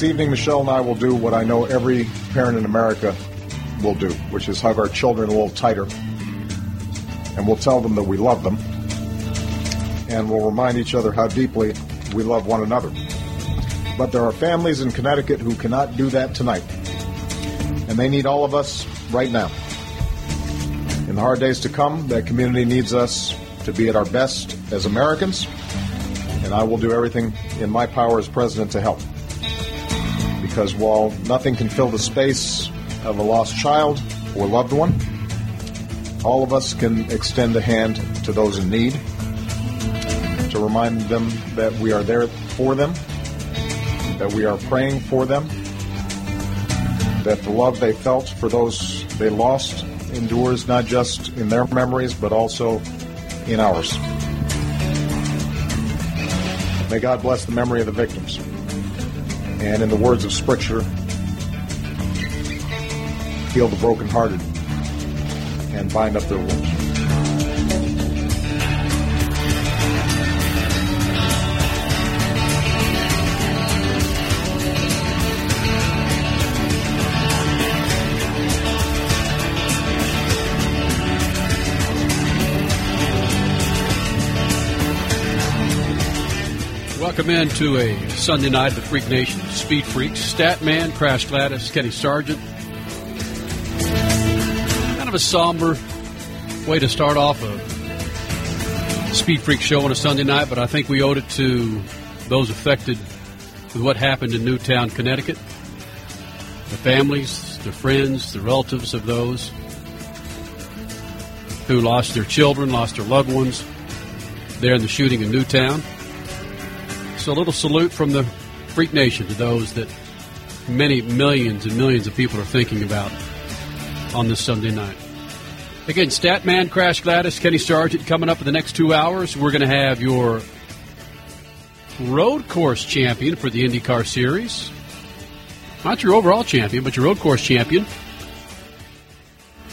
This evening, Michelle and I will do what I know every parent in America will do, which is hug our children a little tighter. And we'll tell them that we love them. And we'll remind each other how deeply we love one another. But there are families in Connecticut who cannot do that tonight. And they need all of us right now. In the hard days to come, that community needs us to be at our best as Americans. And I will do everything in my power as president to help because while nothing can fill the space of a lost child or loved one, all of us can extend a hand to those in need to remind them that we are there for them, that we are praying for them, that the love they felt for those they lost endures not just in their memories but also in ours. May God bless the memory of the victims and in the words of Scripture, heal the brokenhearted and bind up their wounds. Welcome into a Sunday night of the Freak Nation. Speed Freaks, Statman, Crash Gladys, Kenny Sargent. Kind of a somber way to start off a Speed Freak show on a Sunday night, but I think we owed it to those affected with what happened in Newtown, Connecticut. The families, the friends, the relatives of those who lost their children, lost their loved ones there in the shooting in Newtown. So a little salute from the Freak Nation to those that many millions and millions of people are thinking about on this Sunday night. Again, Statman, Crash Gladys, Kenny Sargent coming up in the next two hours. We're going to have your road course champion for the IndyCar Series. Not your overall champion, but your road course champion.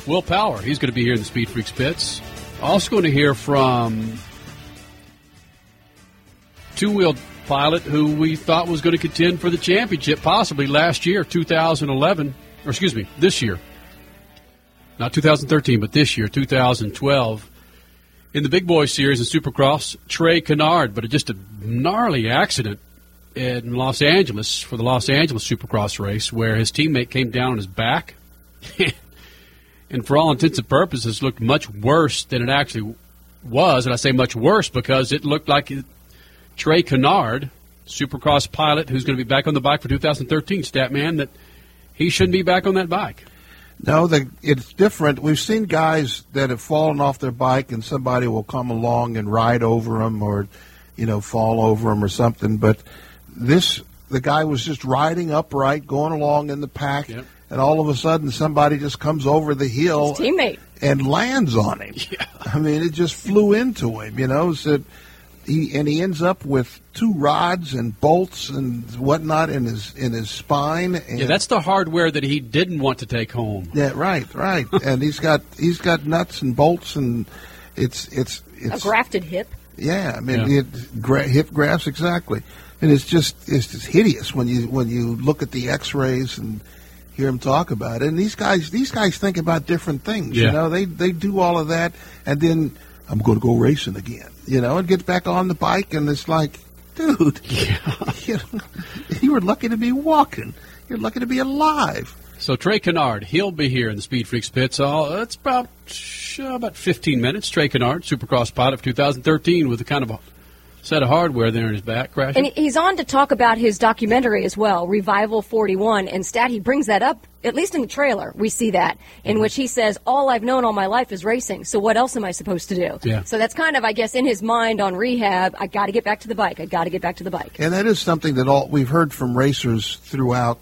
Will Power. He's going to be here in the Speed Freaks pits. Also going to hear from two wheel pilot who we thought was going to contend for the championship possibly last year, 2011, or excuse me, this year. Not 2013, but this year, 2012. In the Big Boy Series in Supercross, Trey Canard, but just a gnarly accident in Los Angeles for the Los Angeles Supercross race where his teammate came down on his back. and for all intents and purposes, looked much worse than it actually was. And I say much worse because it looked like Trey Canard, Supercross pilot, who's going to be back on the bike for 2013, Statman, that he shouldn't be back on that bike. No, the, it's different. We've seen guys that have fallen off their bike, and somebody will come along and ride over them, or you know, fall over them or something. But this, the guy was just riding upright, going along in the pack, yep. and all of a sudden, somebody just comes over the hill, His teammate, and lands on him. Yeah. I mean, it just flew into him. You know, so he and he ends up with two rods and bolts and whatnot in his in his spine. And, yeah, that's the hardware that he didn't want to take home. Yeah, right, right. and he's got he's got nuts and bolts and it's it's it's a grafted hip. Yeah, I mean yeah. It, gra- hip grafts exactly, and it's just it's just hideous when you when you look at the X-rays and hear him talk about it. And these guys these guys think about different things. Yeah. You know, they they do all of that, and then I'm going to go racing again you know, and gets back on the bike, and it's like, dude, yeah. you, know, you were lucky to be walking. You're lucky to be alive. So Trey Canard, he'll be here in the Speed Freaks pits. Uh, it's about uh, about 15 minutes. Trey Canard, Supercross pilot of 2013, with a kind of a set of hardware there in his back, crashing. And he's on to talk about his documentary as well, Revival 41. And Stat, he brings that up, at least in the trailer, we see that, in mm-hmm. which he says, All I've known all my life is racing, so what else am I supposed to do? Yeah. So that's kind of, I guess, in his mind on rehab, I got to get back to the bike. I got to get back to the bike. And that is something that all we've heard from racers throughout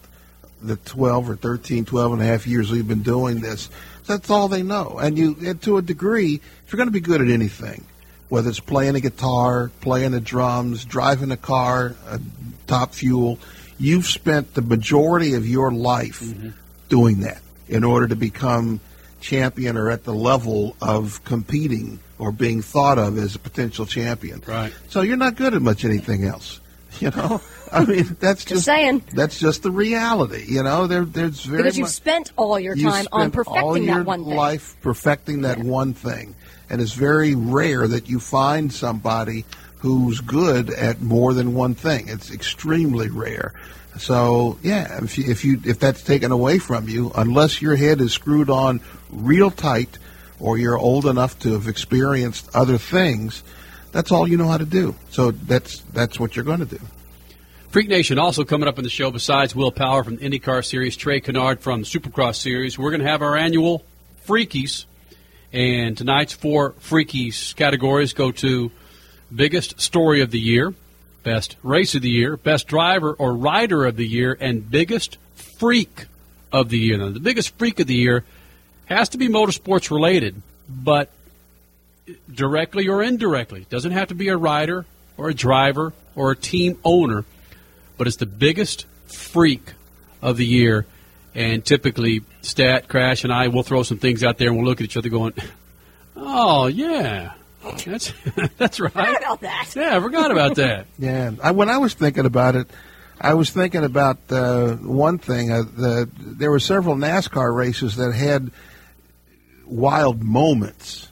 the 12 or 13, 12 and a half years we've been doing this. That's all they know. And you, and to a degree, if you're going to be good at anything, whether it's playing a guitar, playing the drums, driving a car, a top fuel, you've spent the majority of your life mm-hmm. doing that in order to become champion or at the level of competing or being thought of as a potential champion. Right. So you're not good at much anything else, you know. I mean, that's Just just saying. that's just the reality. You know, there there's very Because you've much, spent all your you time on spent all perfecting your that one thing. life perfecting that one thing, and it's very rare that you find somebody who's good at more than one thing. It's extremely rare. So yeah, if you, if you if that's taken away from you, unless your head is screwed on real tight, or you're old enough to have experienced other things, that's all you know how to do. So that's that's what you're going to do. Freak Nation also coming up in the show besides Will Power from the IndyCar Series, Trey Canard from the Supercross Series. We're going to have our annual Freakies, and tonight's four Freakies categories go to biggest story of the year, best race of the year, best driver or rider of the year, and biggest freak of the year. Now, the biggest freak of the year has to be motorsports related, but directly or indirectly. It doesn't have to be a rider or a driver or a team owner, but it's the biggest freak of the year. And typically, Stat, Crash, and I will throw some things out there and we'll look at each other going, oh, yeah, that's, that's right. Forgot about that. Yeah, I forgot about that. Yeah, I, when I was thinking about it, I was thinking about uh, one thing. Uh, the, there were several NASCAR races that had wild moments,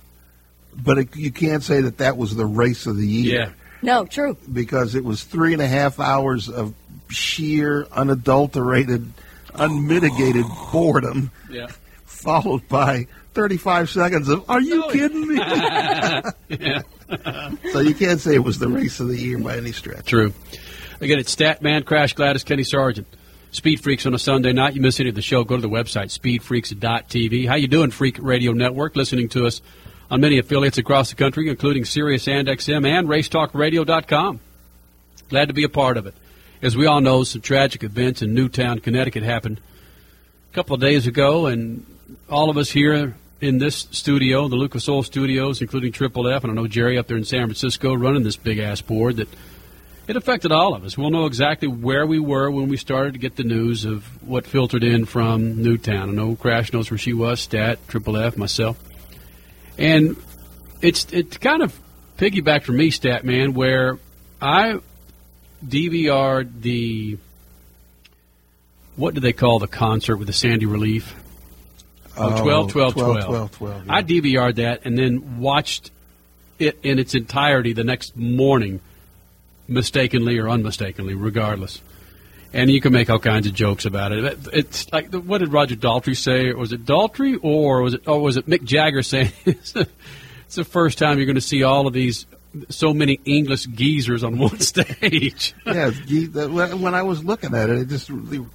but it, you can't say that that was the race of the year Yeah. No, true. because it was three and a half hours of sheer, unadulterated, unmitigated boredom, Yeah. followed by 35 seconds of "Are you kidding me?" so you can't say it was the race of the year by any stretch. True. Again, it's Statman, Crash Gladys, Kenny Sargent. Speed Freaks on a Sunday night. You miss any of the show, go to the website, speedfreaks.tv. How you doing, Freak Radio Network? Listening to us on many affiliates across the country, including Sirius and XM and RaceTalkRadio.com. Glad to be a part of it. As we all know, some tragic events in Newtown, Connecticut happened a couple of days ago, and all of us here in this studio, the Lucas Oil Studios, including Triple F, and I know Jerry up there in San Francisco running this big ass board, that it affected all of us. We'll know exactly where we were when we started to get the news of what filtered in from Newtown. I know Crash knows where she was, Stat, Triple F, myself. And it's it's kind of piggyback for me, Stat Man, where I DVR'd the what do they call the concert with the Sandy Relief? Oh, 12, 12, 12. 12, 12, yeah. I DVR'd that and then watched it in its entirety the next morning, mistakenly or unmistakenly, regardless. And you can make all kinds of jokes about it. It- It's like what did Roger Daltrey say? Was it Daltrey or was it? Or was it Mick Jagger saying? it's the first time you're going to see all of these so many English geezers on one stage. yeah, when I was looking at it, it just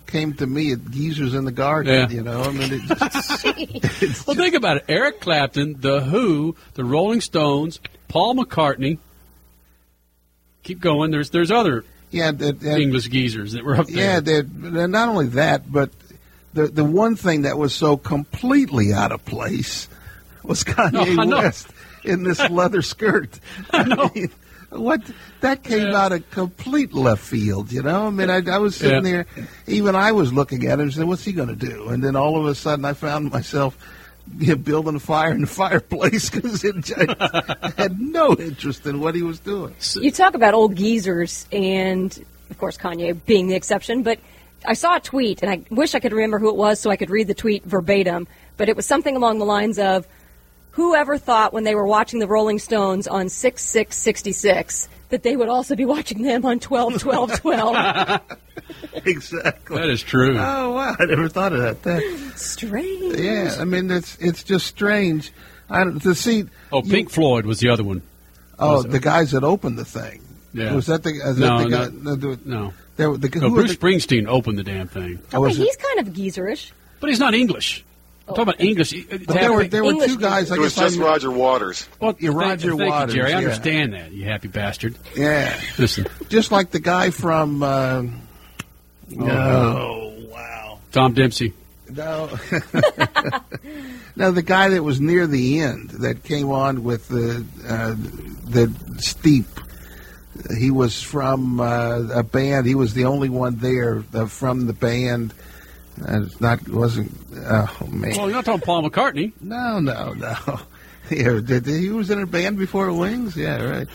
came to me at geezers in the garden. Yeah. You know, I mean, it just, well, think about it: Eric Clapton, The Who, The Rolling Stones, Paul McCartney. Keep going. There's there's other yeah, that, that- English geezers that were up yeah. there. That, not only that, but the the one thing that was so completely out of place was Kanye No. West in this leather skirt. I know. mean, what that came Yeah. out of complete left field, you know. I mean, I, I was sitting Yeah. there, even I was looking at him and saying, "What's he going to do?" And then all of a sudden, I found myself you know, building a fire in the fireplace because I had no interest in what he was doing. You talk about old geezers, and of course Kanye being the exception. But I saw a tweet, and I wish I could remember who it was so I could read the tweet verbatim. But it was something along the lines of, "Whoever thought when they were watching the Rolling Stones on six six sixty six that they would also be watching them on twelve twelve twelve? Exactly. That is true. Oh wow! I never thought of that. that Strange. yeah, I mean it's it's just strange. I don't- to see. oh, you- Pink Floyd was the other one. Oh, was it? the guys that opened the thing. Yeah. Was that the? Is No, that the guy? not- no, the, No, there, the, no. who Bruce the- Springsteen opened the damn thing, oh, Okay, was it- he's kind of geezerish. but he's not English. I'm talking about English. It's but there were happy- there were two guys. I It was just I, Roger Waters. well, Yeah, thank- Roger thank you, Waters, Jerry. I yeah. understand that. You happy bastard. Yeah, Listen, just like the guy from. Uh, Oh, no, wow. Tom Dempsey. No, no, the guy that was near the end that came on with the uh, the steep. He was from uh, a band. He was the only one there uh, from the band. It's not wasn't. Oh man. Well, you're not talking Paul McCartney. No, no, no. Yeah, did, he was in a band before Wings. Yeah, right.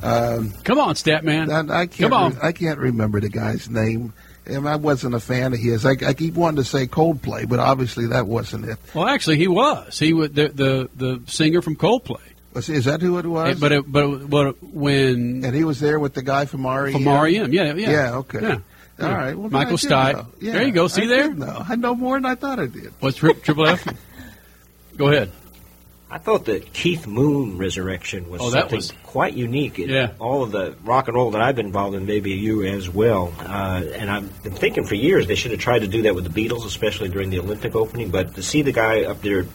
Um, Come on, Statman. I, I can't. Come on. re- I can't remember the guy's name. And I wasn't a fan of his. I, I keep wanting to say Coldplay, but obviously that wasn't it. Well, actually, he was. He was the the, the singer from Coldplay. Was, is that who it was? But it, but but when and he was there with the guy from REM. from REM, yeah, yeah, Yeah, okay. yeah. All Yeah. right. Well, Michael I Stipe. Yeah, There you go. See I there? No. I know more than I thought I did. What's tri- Triple F? Go ahead. I thought the Keith Moon resurrection was Oh, that something was- quite unique. in Yeah. All of the rock and roll that I've been involved in, maybe you as well. Uh, and I've been thinking for years they should have tried to do that with the Beatles, especially during the Olympic opening. But to see the guy up there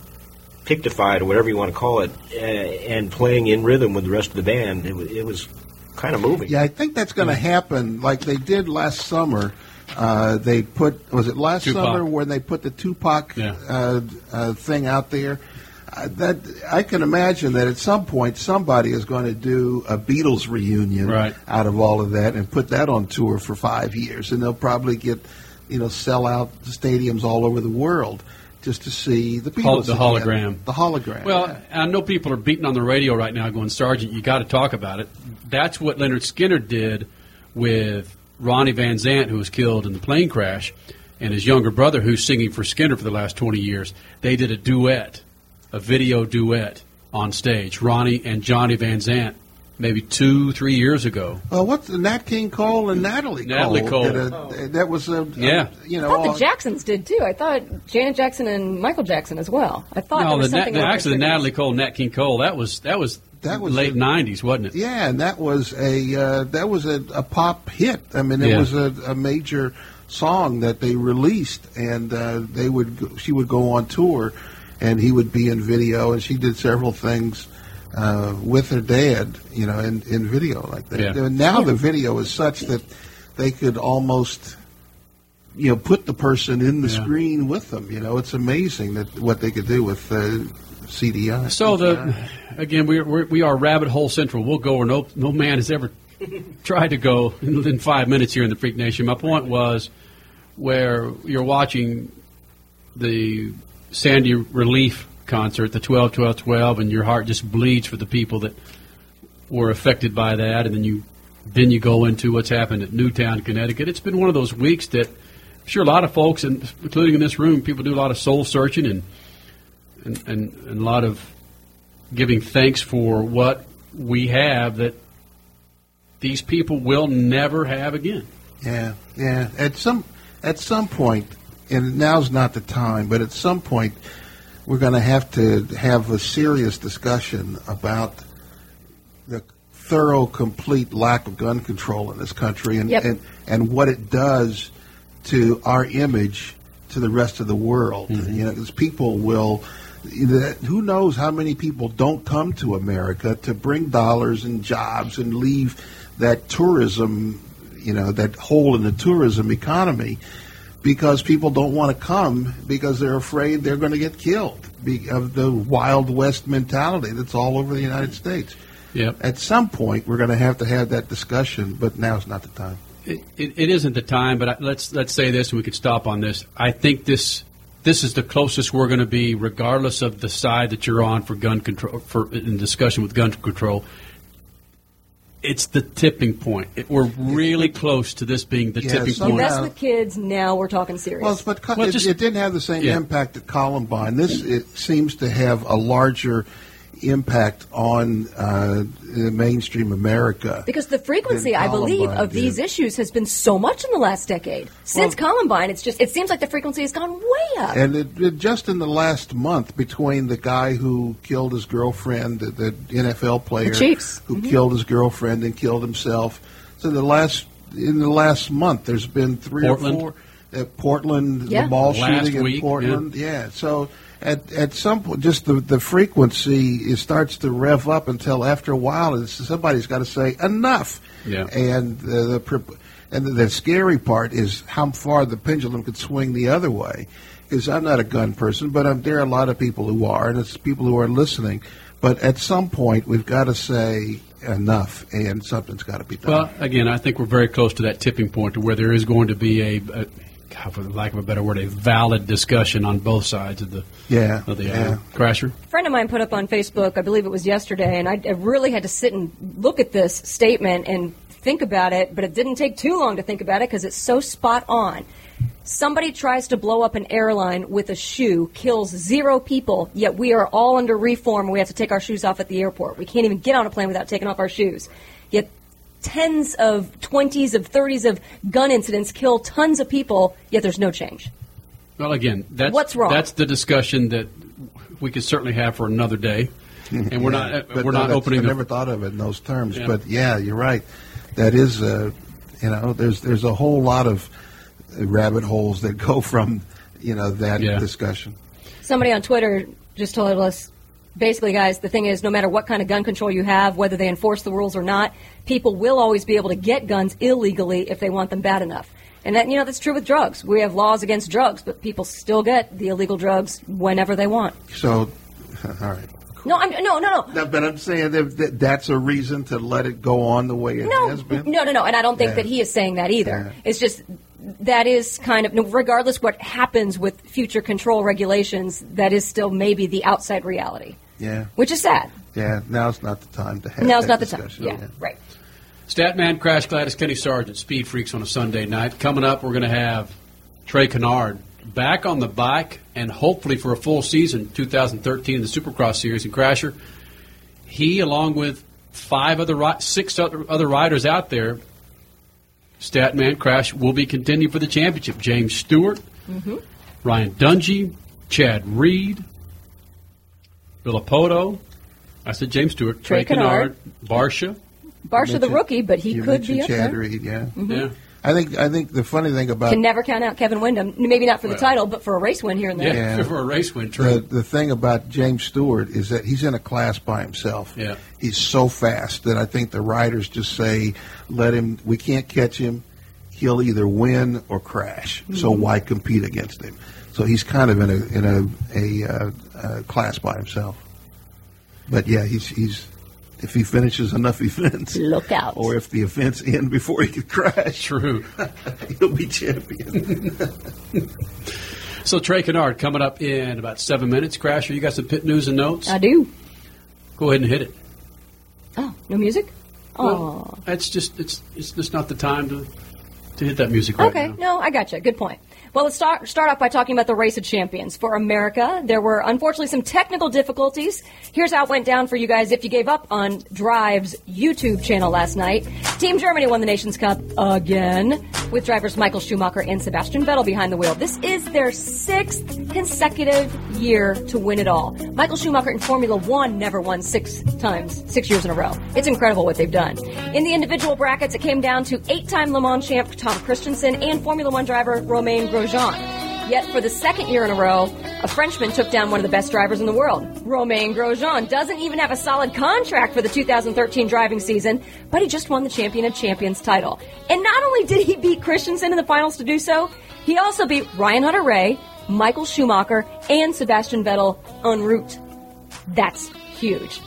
pictified or whatever you want to call it, uh, and playing in rhythm with the rest of the band, it, was- it was kind of moving. Yeah, I think that's going to happen like they did last summer. Uh, they put was it last Tupac. summer when they put the Tupac Yeah. uh, uh, thing out there. Uh, that I can imagine that at some point somebody is going to do a Beatles reunion Right. out of all of that and put that on tour for five years, and they'll probably get you know sell out stadiums all over the world just to see the Beatles. Hol- the again. hologram. The hologram. Well, yeah. I know people are beating on the radio right now, going, "Sergeant, you got to talk about it." That's what Lynyrd Skynyrd did with Ronnie Van Zant, who was killed in the plane crash, and his younger brother, who's singing for Skinner for the last twenty years. They did a duet, a video duet on stage. Ronnie and Johnny Van Zant, maybe two, three years ago. Well, what's the Nat King Cole and Natalie Cole? Natalie Cole. did a- that was a Yeah. you know, I thought all- the Jacksons did too. I thought Janet Jackson and Michael Jackson as well. I thought there was the, something the about actually the Natalie Cole, Nat King Cole. That was that was That was late a- '90s, wasn't it? Yeah, and that was a uh, that was a, a pop hit. I mean, it Yeah. was a, a major song that they released, and uh, they would go, she would go on tour, and he would be in video, and she did several things uh, with her dad, you know, in, in video like that. Yeah. And now the video is such that they could almost. You know, put the person in the Yeah. screen with them. You know, it's amazing that what they could do with uh, CGI. So the again, we we're, we are rabbit hole central. We'll go where no no man has ever tried to go in, in five minutes here in the Freak Nation. My point was where you're watching the Sandy Relief concert, the 12 12 12, and your heart just bleeds for the people that were affected by that, and then you then you go into what's happened at Newtown, Connecticut. It's been one of those weeks that I'm sure a lot of folks, and including in this room, people do a lot of soul searching and and, and, and a lot of giving thanks for what we have that these people will never have again. Yeah, yeah. At some at some point, and now's not the time, but at some point, we're going to have to have a serious discussion about the thorough, complete lack of gun control in this country, and Yep. and, and what it does to our image to the rest of the world. Mm-hmm. You know, because people will. Who knows how many people don't come to America to bring dollars and jobs and leave that tourism, you know, that hole in the tourism economy because people don't want to come because they're afraid they're going to get killed of the Wild West mentality that's all over the United States. Yep. At some point, we're going to have to have that discussion, but now's not the time. It, it, it isn't the time, but I, let's let's say this, and we could stop on this. I think this this is the closest we're going to be, regardless of the side that you're on for gun control, for in discussion with gun control. It's the tipping point. It, we're really close to this being the Yeah, tipping some- point. Mess Yeah. with kids. Now we're talking serious. Well, but co- Well, it, just- it didn't have the same Yeah. impact at Columbine. This it seems to have a larger impact on uh, the mainstream America. Because the frequency, I believe, Columbine of these issues has been so much in the last decade. Since Columbine, it's just it seems like the frequency has gone way up. And it, it, just in the last month, between the guy who killed his girlfriend, the, the NFL player Chiefs. who killed his girlfriend and killed himself, so the last in the last month, there's been three Portland. or four. At Portland, Yeah. the ball Last shooting week, in Portland, yeah. So at at some point, just the the frequency it starts to rev up until after a while, somebody's got to say enough. Yeah. And uh, the and the, the scary part is how far the pendulum could swing the other way. Because I'm not a gun person, but um there are a lot of people who are, and it's people who are listening. But at some point, we've got to say enough, and something's got to be done. Well, again, I think we're very close to that tipping point to where there is going to be a, a for lack of a better word, a valid discussion on both sides of the Yeah, of the uh, yeah. aisle. Crasher. A friend of mine put up on Facebook, I believe it was yesterday, and I, I really had to sit and look at this statement and think about it, but it didn't take too long to think about it because it's so spot on. Somebody tries to blow up an airline with a shoe, kills zero people, yet we are all under reform and we have to take our shoes off at the airport. We can't even get on a plane without taking off our shoes. Yet tens of, twenties of, thirties of gun incidents kill tons of people, yet there's no change. Well, again, that's What's wrong? That's the discussion that we could certainly have for another day, and we're not uh, we're no, not opening I the never thought of it in those terms, Yeah. but yeah, you're right. That is, uh, you know, there's there's a whole lot of rabbit holes that go from you know that Yeah. discussion. Somebody on Twitter just told us basically, guys, the thing is, no matter what kind of gun control you have, whether they enforce the rules or not, people will always be able to get guns illegally if they want them bad enough. And that, you know, that's true with drugs. We have laws against drugs, but people still get the illegal drugs whenever they want. So, all right. No, I'm no, no, no. No, but I'm saying that, that that's a reason to let it go on the way it No, has been. no, no, no. And I don't think Yeah. that he is saying that either. Yeah. It's just that is kind of, regardless what happens with future control regulations, that is still maybe the outside reality, Yeah, which is sad. yeah. Now's not the time to have. Now's that not the time. discussion. Yeah, right. Statman, Crash Gladys, Kenny Sargent, Speed Freaks on a Sunday night. Coming up, we're going to have Trey Canard back on the bike and hopefully for a full season 2013 in the Supercross Series And Crasher. He, along with five other, six other, other riders out there, Statman Crash will be contending for the championship. James Stewart, mm-hmm. Ryan Dungey, Chad Reed, Villopoto. I said James Stewart, Trey Trey Canard, Barcia. Barcia the rookie, but he you could be mentioned up Chad there. Mm-hmm. Yeah. Yeah. I think I think the funny thing about Can never count out Kevin Windham. Maybe not for the Well. title, but for a race win here and there. Yeah, Yeah. for a race win, the true. the thing about James Stewart is that he's in a class by himself. Yeah. He's so fast that I think the riders just say, "Let him. We can't catch him. He'll either win or crash. So Mm-hmm. why compete against him?" So he's kind of in a in a a, uh, uh class by himself. But yeah, he's he's if he finishes enough events, Look out. or if the events end before he could crash, True. he'll be champion. So Trey Canard coming up in about seven minutes. Crasher, you got some pit news and notes? I do. Go ahead and hit it. Oh, no music? Oh. Well, it's just it's it's just not the time to to hit that music right now. Okay, now. no, I gotcha. Good point. Well, let's start, start off by talking about the Race of Champions. For America, there were unfortunately some technical difficulties. Here's how it went down for you guys if you gave up on Drive's YouTube channel last night. Team Germany won the Nations Cup again, with drivers Michael Schumacher and Sebastian Vettel behind the wheel. This is their sixth consecutive year to win it all. Michael Schumacher in Formula One never won six times, six years in a row. It's incredible what they've done. In the individual brackets, it came down to eight-time Le Mans champ Tom Kristensen and Formula One driver Romain Grosjean. Yet for the second year in a row, a Frenchman took down one of the best drivers in the world. Romain Grosjean doesn't even have a solid contract for the 2013 driving season, but he just won the Champion of Champions title. And not only did he beat Kristensen in the finals to do so, he also beat Ryan Hunter-Reay, Michael Schumacher, and Sebastian Vettel en route. That's huge.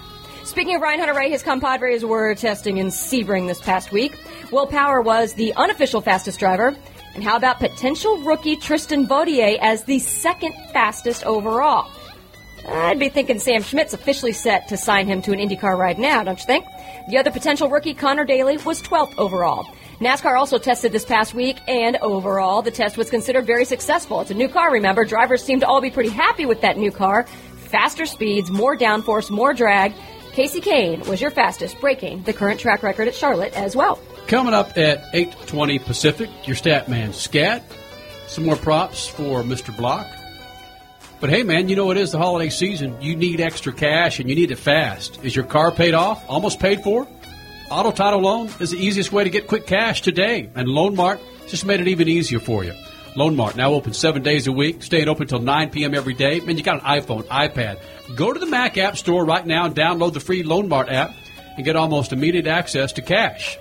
Speaking of Ryan Hunter Reay, his compadres were testing in Sebring this past week. Will Power was the unofficial fastest driver. And how about potential rookie Tristan Vautier as the second fastest overall? I'd be thinking Sam Schmidt's officially set to sign him to an IndyCar ride now, don't you think? The other potential rookie, Conor Daly, was 12th overall. NASCAR also tested this past week, and overall, the test was considered very successful. It's a new car, remember. Drivers seem to all be pretty happy with that new car. Faster speeds, more downforce, more drag. Kasey Kahne was your fastest, breaking the current track record at Charlotte as well. Coming up at eight twenty Pacific, your stat man Scat. Some more props for Mr. Block. But hey, man, you know it is the holiday season. You need extra cash and you need it fast. Is your car paid off? Almost paid for? Auto Title Loan is the easiest way to get quick cash today, and Loan Mart just made it even easier for you. Loan Mart now open seven days a week, staying open until 9 p.m. every day. Man, you got an iPhone, iPad. Go to the Mac App Store right now and download the free Loan Mart app and get almost immediate access to cash.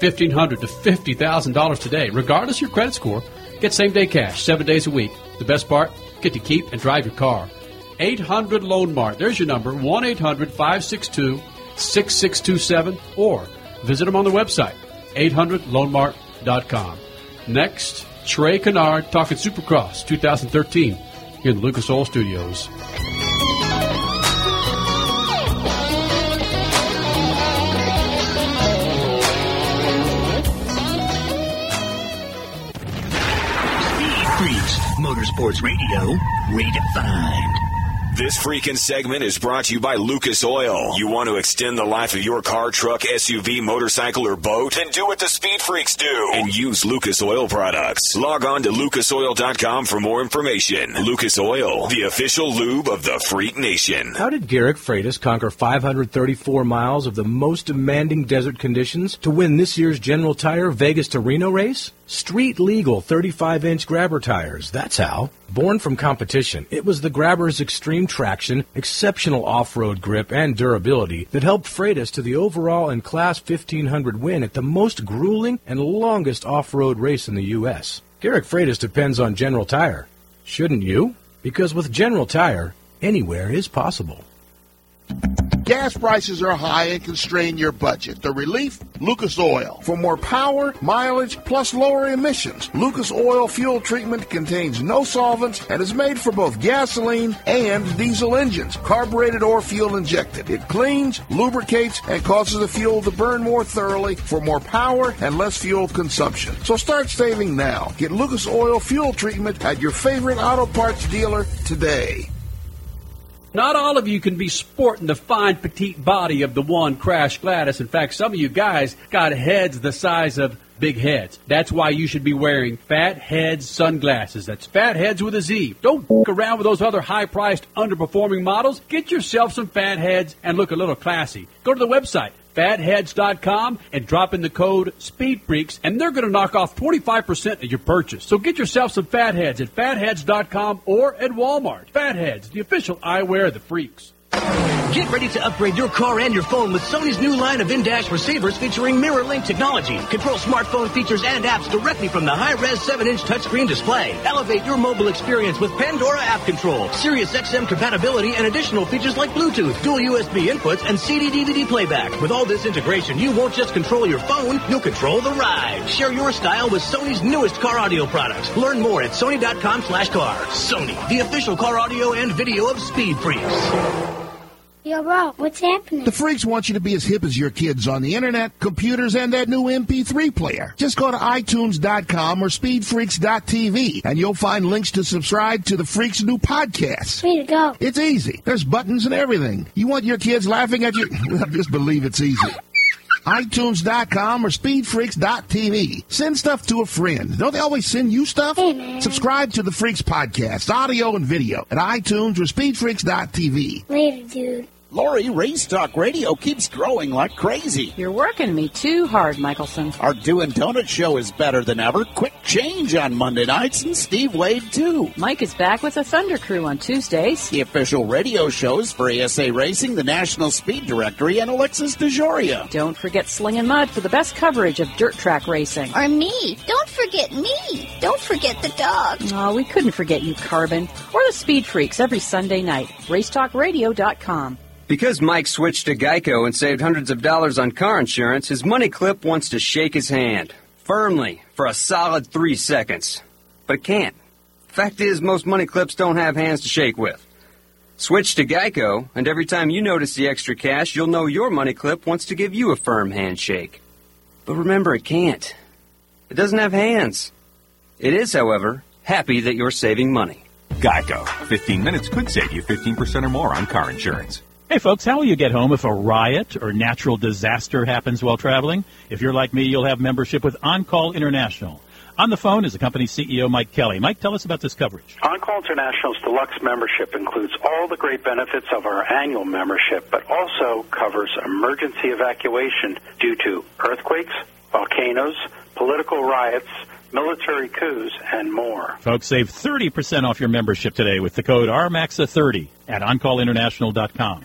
1,500 to $50,000 today. Regardless your credit score, get same day cash seven days a week. The best part, get to keep and drive your car. 800 Loan Mart. There's your number 1 800 562 6627 or visit them on the website 800loanmart.com. Next, Trey Canard talking Supercross 2013 here in the Lucas Oil Studios. Motorsports Radio, redefined. This freaking segment is brought to you by Lucas Oil. You want to extend the life of your car, truck, SUV, motorcycle, or boat? Then do what the speed freaks do and use Lucas Oil products. Log on to lucasoil.com for more information. Lucas Oil, the official lube of the Freak Nation. How did Garrick Freitas conquer 534 miles of the most demanding desert conditions to win this year's General Tire Vegas to Reno race? Street legal 35 inch grabber tires, that's how. Born from competition, it was the grabber's extreme traction, exceptional off road grip, and durability that helped Freitas to the overall and Class 1500 win at the most grueling and longest off road race in the U.S. Garrick Freitas depends on General Tire. Shouldn't you? Because with General Tire, anywhere is possible. Gas prices are high and constrain your budget. The relief? Lucas Oil. For more power, mileage, plus lower emissions, Lucas Oil fuel treatment contains no solvents and is made for both gasoline and diesel engines, carbureted or fuel injected. It cleans, lubricates, and causes the fuel to burn more thoroughly for more power and less fuel consumption. So start saving now. Get Lucas Oil fuel treatment at your favorite auto parts dealer today. Not all of you can be sporting the fine petite body of the one Crash Gladys. In fact, some of you guys got heads the size of big heads. That's why you should be wearing fat heads sunglasses. That's fat heads with a Z. Don't f- around with those other high priced underperforming models. Get yourself some fat heads and look a little classy. Go to the website fatheads.com and drop in the code SpeedFreaks, and they're going to knock off 25% of your purchase. So get yourself some fatheads at fatheads.com or at Walmart. Fatheads, the official eyewear of the freaks. Get ready to upgrade your car and your phone with Sony's new line of in-dash receivers featuring mirror link technology. Control smartphone features and apps directly from the high-res 7-inch touchscreen display. Elevate your mobile experience with Pandora app control, Sirius XM compatibility, and additional features like Bluetooth, dual USB inputs, and CD-DVD playback. With all this integration, you won't just control your phone, you'll control the ride. Share your style with Sony's newest car audio products. Learn more at sony.com slash car. Sony, the official car audio and video of Speed Freaks. Yo, bro, what's happening? The freaks want you to be as hip as your kids on the internet, computers, and that new MP3 player. Just go to iTunes.com or SpeedFreaks.tv and you'll find links to subscribe to the Freaks' new podcast. Way to go. It's easy. There's buttons and everything. You want your kids laughing at you? Well, just believe it's easy. iTunes.com or SpeedFreaks.tv. Send stuff to a friend. Don't they always send you stuff? Hey, man. Subscribe to the Freaks podcast, audio and video, at iTunes or SpeedFreaks.tv. Later, dude. Lori, Race Talk Radio keeps growing like crazy. You're working me too hard, Michelson. Our Doing Donut show is better than ever. Quick change on Monday nights, and Steve Wade too. Mike is back with the Thunder Crew on Tuesdays. The official radio shows for ASA Racing, the National Speed Directory, and Alexis DeJoria. Don't forget Sling and Mud for the best coverage of dirt track racing. Or me. Don't forget me. Don't forget the dog. Oh, we couldn't forget you, Carbon. Or the Speed Freaks every Sunday night. RaceTalkRadio.com. Because Mike switched to Geico and saved hundreds of dollars on car insurance, his money clip wants to shake his hand. Firmly, for a solid three seconds. But it can't. Fact is, most money clips don't have hands to shake with. Switch to Geico, and every time you notice the extra cash, you'll know your money clip wants to give you a firm handshake. But remember, it can't. It doesn't have hands. It is, however, happy that you're saving money. Geico. 15 minutes could save you 15% or more on car insurance. Hey folks, how will you get home if a riot or natural disaster happens while traveling? If you're like me, you'll have membership with OnCall International. On the phone is the company's CEO, Mike Kelly. Mike, tell us about this coverage. OnCall International's deluxe membership includes all the great benefits of our annual membership, but also covers emergency evacuation due to earthquakes, volcanoes, political riots, military coups, and more. Folks, save 30% off your membership today with the code RMAXA30 at OnCallInternational.com.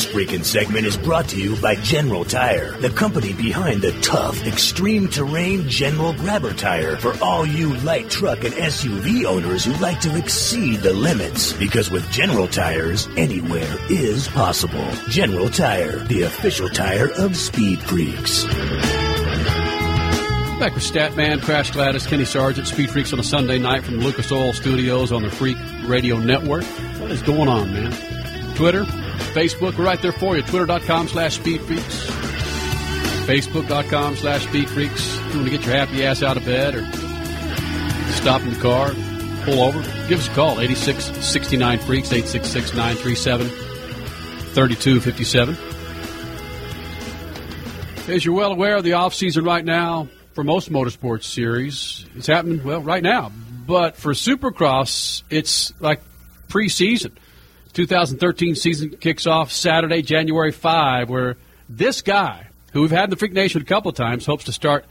This freaking segment is brought to you by General Tire, the company behind the tough, extreme terrain General Grabber tire for all you light truck and SUV owners who like to exceed the limits. Because with General Tires, anywhere is possible. General Tire, the official tire of Speed Freaks. Back with Statman, Crash Gladys, Kenny Sargent, Speed Freaks on a Sunday night from Lucas Oil Studios on the Freak Radio Network. What is going on, man? Twitter, Facebook, we're right there for you. Twitter.com slash Speed Freaks. Facebook.com slash Speed Freaks. If you want to get your happy ass out of bed or stop in the car, pull over, give us a call. 86 69 Freaks, 866 937 3257. As you're well aware, the off season right now for most motorsports series, it's happening well right now. But for Supercross, it's like preseason. 2013 season kicks off Saturday, January 5, where this guy, who we've had in the Freak Nation a couple of times, hopes to start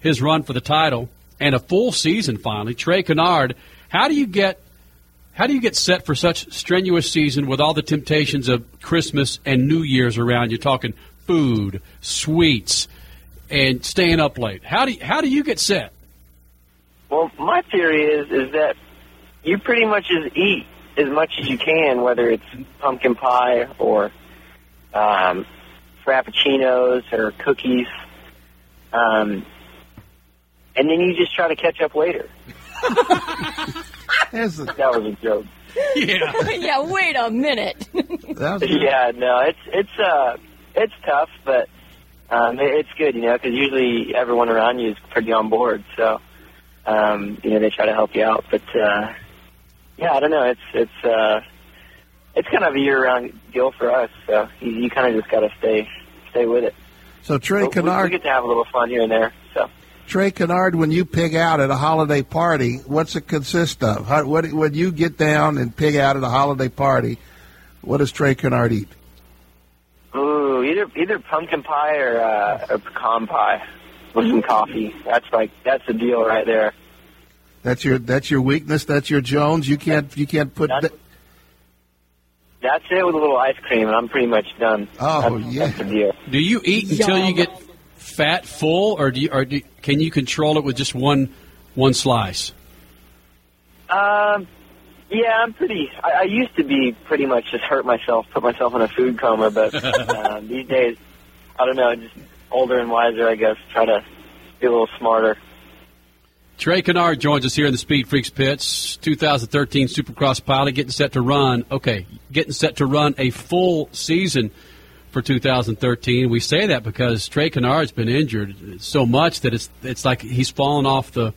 his run for the title and a full season finally. Trey Canard, how do you get how do you get set for such strenuous season with all the temptations of Christmas and New Year's around? You're talking food, sweets, and staying up late. How do you, how do you get set? Well, my theory is is that you pretty much just eat as much as you can, whether it's pumpkin pie or um, frappuccinos or cookies, um, and then you just try to catch up later. that was a joke. Yeah. yeah, wait a minute. yeah, no, it's it's uh it's tough, but um, it, it's good, you know, because usually everyone around you is pretty on board, so um, you know they try to help you out. But uh, yeah, I don't know, it's it's uh, it's kind of a year-round deal for us, so you, you kind of just got to stay stay with it. So Trey But we- Canard, we get to have a little fun here and there. So Trey Canard, when you pig out at a holiday party, what's it consist of? How, what when you get down and pig out at a holiday party, what does Trey Canard eat? ooh, either either pumpkin pie or uh, or pecan pie with some coffee. That's like that's the deal right there. That's your that's your weakness. That's your Jones. You can't you can't put. That's, that's it with a little ice cream, and I'm pretty much done. Oh, that's, yeah. that's. Do you eat until you get fat full, or do you, or do, can you control it with just one one slice? Um, yeah, I'm pretty. I, I used to be pretty much just hurt myself, put myself in a food coma, but um, these days, I don't know, just older and wiser, I guess. Try to be a little smarter. Trey Canard joins us here in the Speed Freaks pits. 2013 Supercross pilot getting set to run. Okay, getting set to run a full season for 2013. We say that because Trey Canard's been injured so much that it's it's like he's fallen off the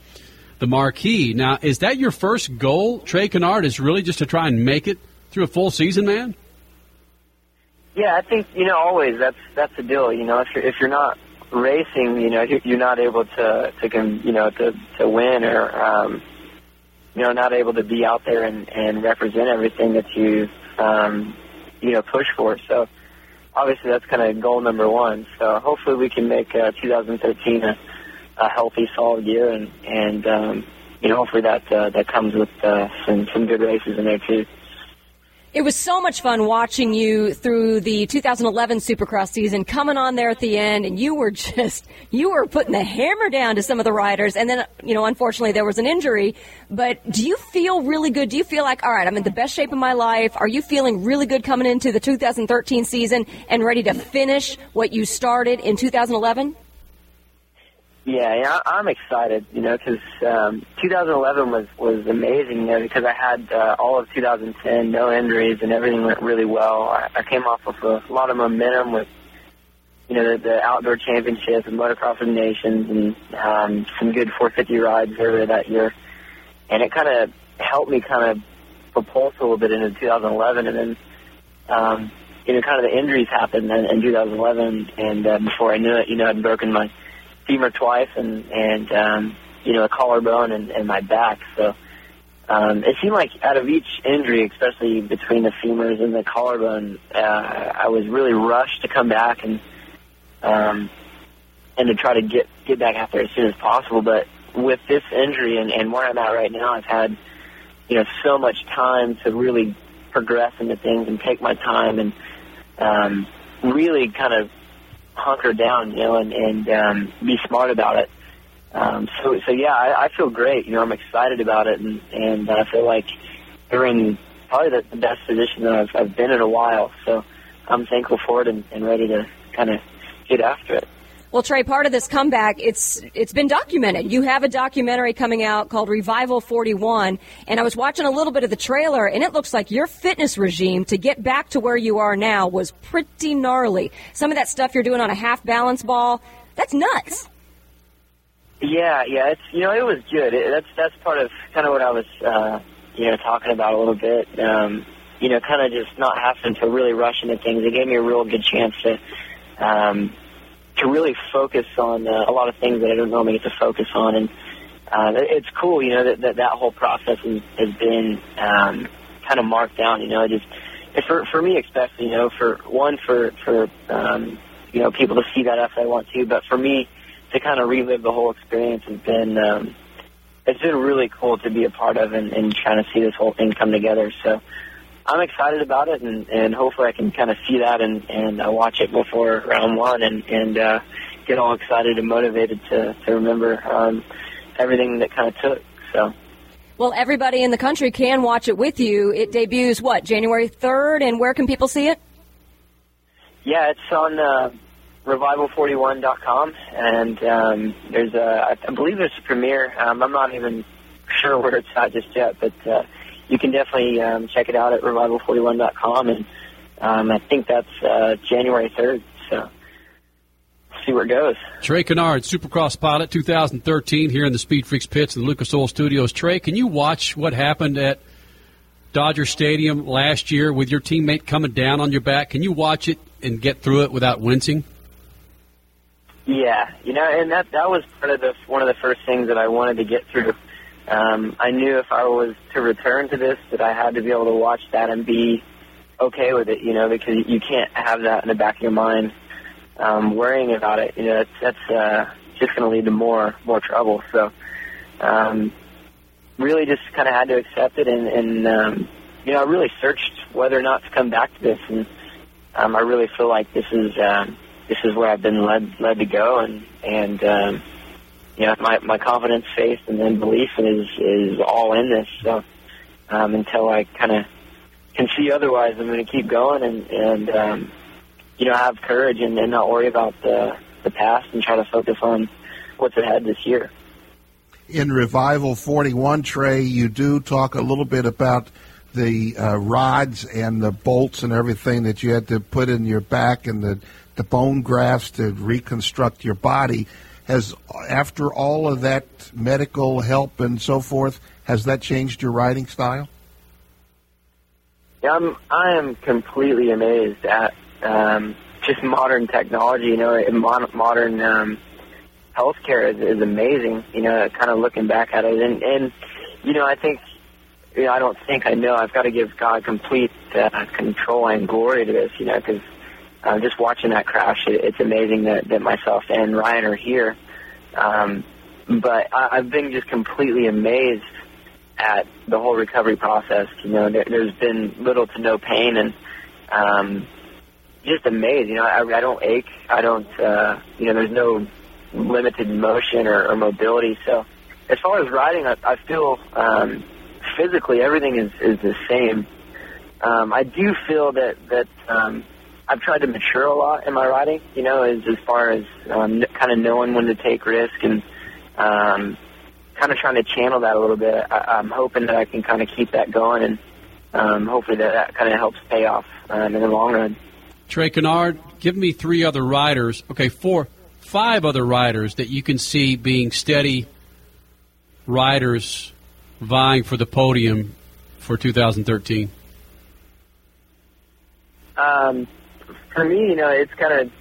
the marquee. Now, is that your first goal, Trey Canard? Is really just to try and make it through a full season, man? Yeah, I think you know always that's that's the deal. You know, if you're if you're not racing, you know, you're not able to to you know to to win or um, you know not able to be out there and and represent everything that you um, you know push for. So obviously that's kind of goal number one. So hopefully we can make uh, 2013 a, a healthy, solid year, and and um, you know hopefully that uh, that comes with uh, some some good races in there too. It was so much fun watching you through the 2011 Supercross season, coming on there at the end, and you were just you were putting the hammer down to some of the riders. And then, you know, unfortunately, there was an injury. But do you feel really good? Do you feel like, all right, I'm in the best shape of my life? Are you feeling really good coming into the 2013 season and ready to finish what you started in 2011? Yeah, yeah, I'm excited, you know, because um, 2011 was was amazing, you know, because I had uh, all of 2010, no injuries, and everything went really well. I, I came off of a lot of momentum with, you know, the, the outdoor championship and motocross of nations, and um, some good 450 rides earlier that year, and it kind of helped me kind of propulse a little bit into 2011, and then. Um, you know, kind of the injuries happened in, in 2011, and uh, before I knew it, you know, I'd broken my femur twice and and um, you know a collarbone and, and my back. So um, it seemed like out of each injury, especially between the femurs and the collarbone, uh, I was really rushed to come back and um, and to try to get get back out there as soon as possible. But with this injury and, and where I'm at right now, I've had you know so much time to really progress into things and take my time and um, really kind of hunker down, you know, and, and um, be smart about it. Um, so, so yeah, I, I feel great. You know, I'm excited about it, and and I feel like we're in probably the, the best position that I've, I've been in a while. So, I'm thankful for it and, and ready to kind of get after it. Well, Trey, part of this comeback, it's it's been documented. You have a documentary coming out called Revival 41, and I was watching a little bit of the trailer, and it looks like your fitness regime to get back to where you are now was pretty gnarly. Some of that stuff you're doing on a half balance ball, that's nuts. Yeah, yeah, it's you know it was good. It, that's that's part of kind of what I was uh, you know talking about a little bit. Um, you know, kind of just not having to really rush into things. It gave me a real good chance to um, to really focus on uh, a lot of things that I don't normally get to focus on, and uh, it's cool. You know that that, that whole process has, has been um, kind of marked down. You know, it just for for me especially. You know, for one for for um, you know people to see that if they want to, but for me to kind of relive the whole experience has been um, it's been really cool to be a part of and, and trying to see this whole thing come together. So I'm excited about it, and, and hopefully I can kind of see that and and uh, watch it before round one and and uh, get all excited and motivated to to remember um, everything that kind of took. So. Well, everybody in the country can watch it with you. It debuts what January third, and where can people see it? Yeah, it's on uh, revival41.com, and um, there's a, I believe there's a premiere. Um, I'm not even sure where it's at just yet, but uh, you can definitely um, check it out at revival41.com, and um, I think that's uh, January 3rd. So see where it goes. Trey Canard, Supercross pilot, 2013, here in the Speed Freaks pits in the Lucas Oil Studios. Trey, can you watch what happened at Dodger Stadium last year with your teammate coming down on your back? Can you watch it and get through it without wincing? Yeah, you know, and that that was part of the one of the first things that I wanted to get through. Um, I knew if I was to return to this, that I had to be able to watch that and be okay with it, you know, because you can't have that in the back of your mind, um, worrying about it. You know, that's that's uh, just going to lead to more more trouble. So, um, really, just kind of had to accept it, and, and um, you know, I really searched whether or not to come back to this, and um, I really feel like this is. Um, this is where I've been led led to go, and and um, you know my my confidence, faith, and then belief is is all in this. So um, until I kind of can see otherwise, I'm going to keep going and and um, you know have courage and, and not worry about the the past and try to focus on what's ahead this year. In Revival 41, Trey, you do talk a little bit about the uh, rods and the bolts and everything that you had to put in your back and the the bone grafts to reconstruct your body. Has after all of that medical help and so forth, has that changed your riding style? Yeah, I'm I am completely amazed at um, just modern technology. You know, modern um, healthcare is, is amazing. You know, kind of looking back at it, and and you know, I think you know, I don't think I know. I've got to give God complete uh, control and glory to this. You know, because uh, just watching that crash, it, it's amazing that, that myself and Ryan are here. Um, but I, I've been just completely amazed at the whole recovery process. You know, there, there's been little to no pain, and um, just amazed. You know, I, I don't ache. I don't. Uh, you know, there's no limited motion or, or mobility. So, as far as riding, I, I feel um, physically everything is is the same. Um, I do feel that that um, I've tried to mature a lot in my riding, you know, as as far as um, kind of knowing when to take risk and um, kind of trying to channel that a little bit. I, I'm hoping that I can kind of keep that going, and um, hopefully that, that kind of helps pay off um, in the long run. Trey Canard, give me three other riders. Okay, four, five other riders that you can see being steady riders vying for the podium for 2013. Um, for me, you know, it's kind of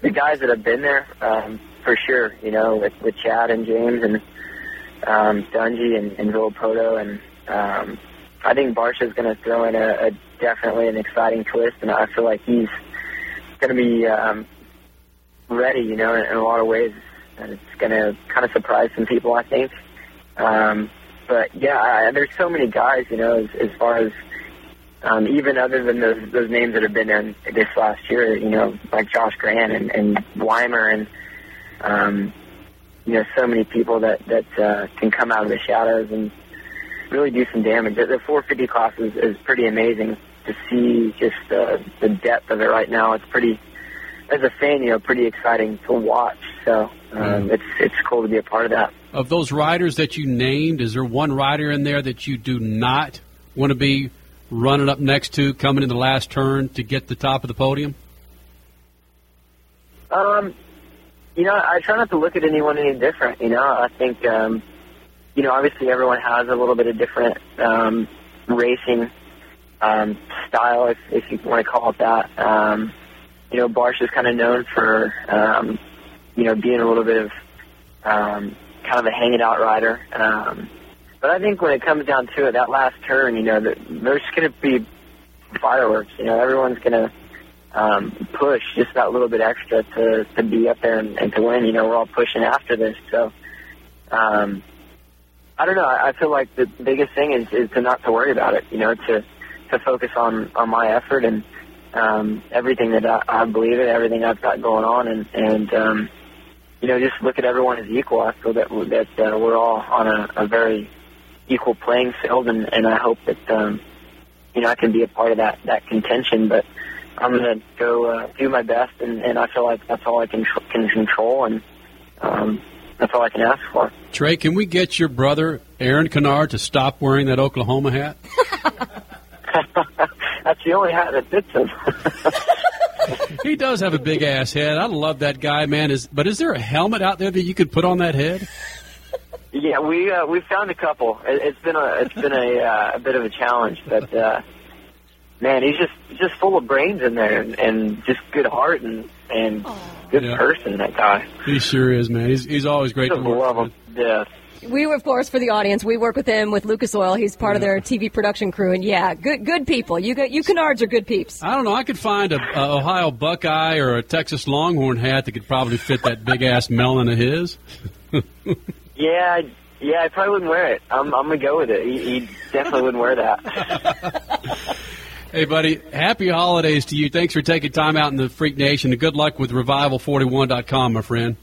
the guys that have been there um, for sure. You know, with, with Chad and James and um, Dungey and, and Villopoto, and um, I think Barcia's going to throw in a, a definitely an exciting twist, and I feel like he's going to be um, ready. You know, in, in a lot of ways, and it's going to kind of surprise some people. I think. Um, but yeah, I, there's so many guys. You know, as, as far as um, even other than those those names that have been in this last year, you know, like Josh Grant and, and Weimer and um, you know so many people that that uh, can come out of the shadows and really do some damage. The, the 450 class is, is pretty amazing to see just uh, the depth of it right now. It's pretty, as a fan, you know, pretty exciting to watch. So um, it's it's cool to be a part of that. Of those riders that you named, is there one rider in there that you do not want to be running up next to, coming in the last turn to get the top of the podium? Um, you know, I try not to look at anyone any different. You know, I think, um, you know, obviously everyone has a little bit of different um, racing um, style, if, if you want to call it that. Um, you know, Barsh is kind of known for, um, you know, being a little bit of um, kind of a hang it out rider. Um, but I think when it comes down to it, that last turn, you know, there's going to be fireworks. You know, everyone's going to um, push just that little bit extra to to be up there and, and to win. You know, we're all pushing after this, so um, I don't know. I, feel like the biggest thing is is to not to worry about it. You know, to to focus on on my effort and um, everything that I, I believe in, everything I've got going on, and and um, you know, just look at everyone as equal. I feel that that uh, we're all on a, a very equal playing field, and, and I hope that um, you know I can be a part of that that contention. But I'm going to go uh, do my best, and, and I feel like that's all I can can control, and um, that's all I can ask for. Trey, can we get your brother Aaron Canard to stop wearing that Oklahoma hat? that's the only hat that fits him. he does have a big ass head. I love that guy, man. Is but is there a helmet out there that you could put on that head? Yeah, we uh, we found a couple. It, it's been a it's been a uh, a bit of a challenge, but uh, man, he's just just full of brains in there and, and just good heart and and good Yeah. person. That guy. He sure is, man. He's he's always great to Just work love with. him. Yeah. We, of course, for the audience, we work with him with Lucas Oil. He's part of their TV production crew, and yeah, good good people. You got you Canards are good peeps. I don't know. I could find a, a Ohio Buckeye or a Texas Longhorn hat that could probably fit that big ass melon of his. Yeah, I- yeah, I probably wouldn't wear it. I'm I'm gonna go with it. He, he definitely wouldn't wear that. Hey, buddy, happy holidays to you. Thanks for taking time out in the Freak Nation, and good luck with Revival41.com, my friend.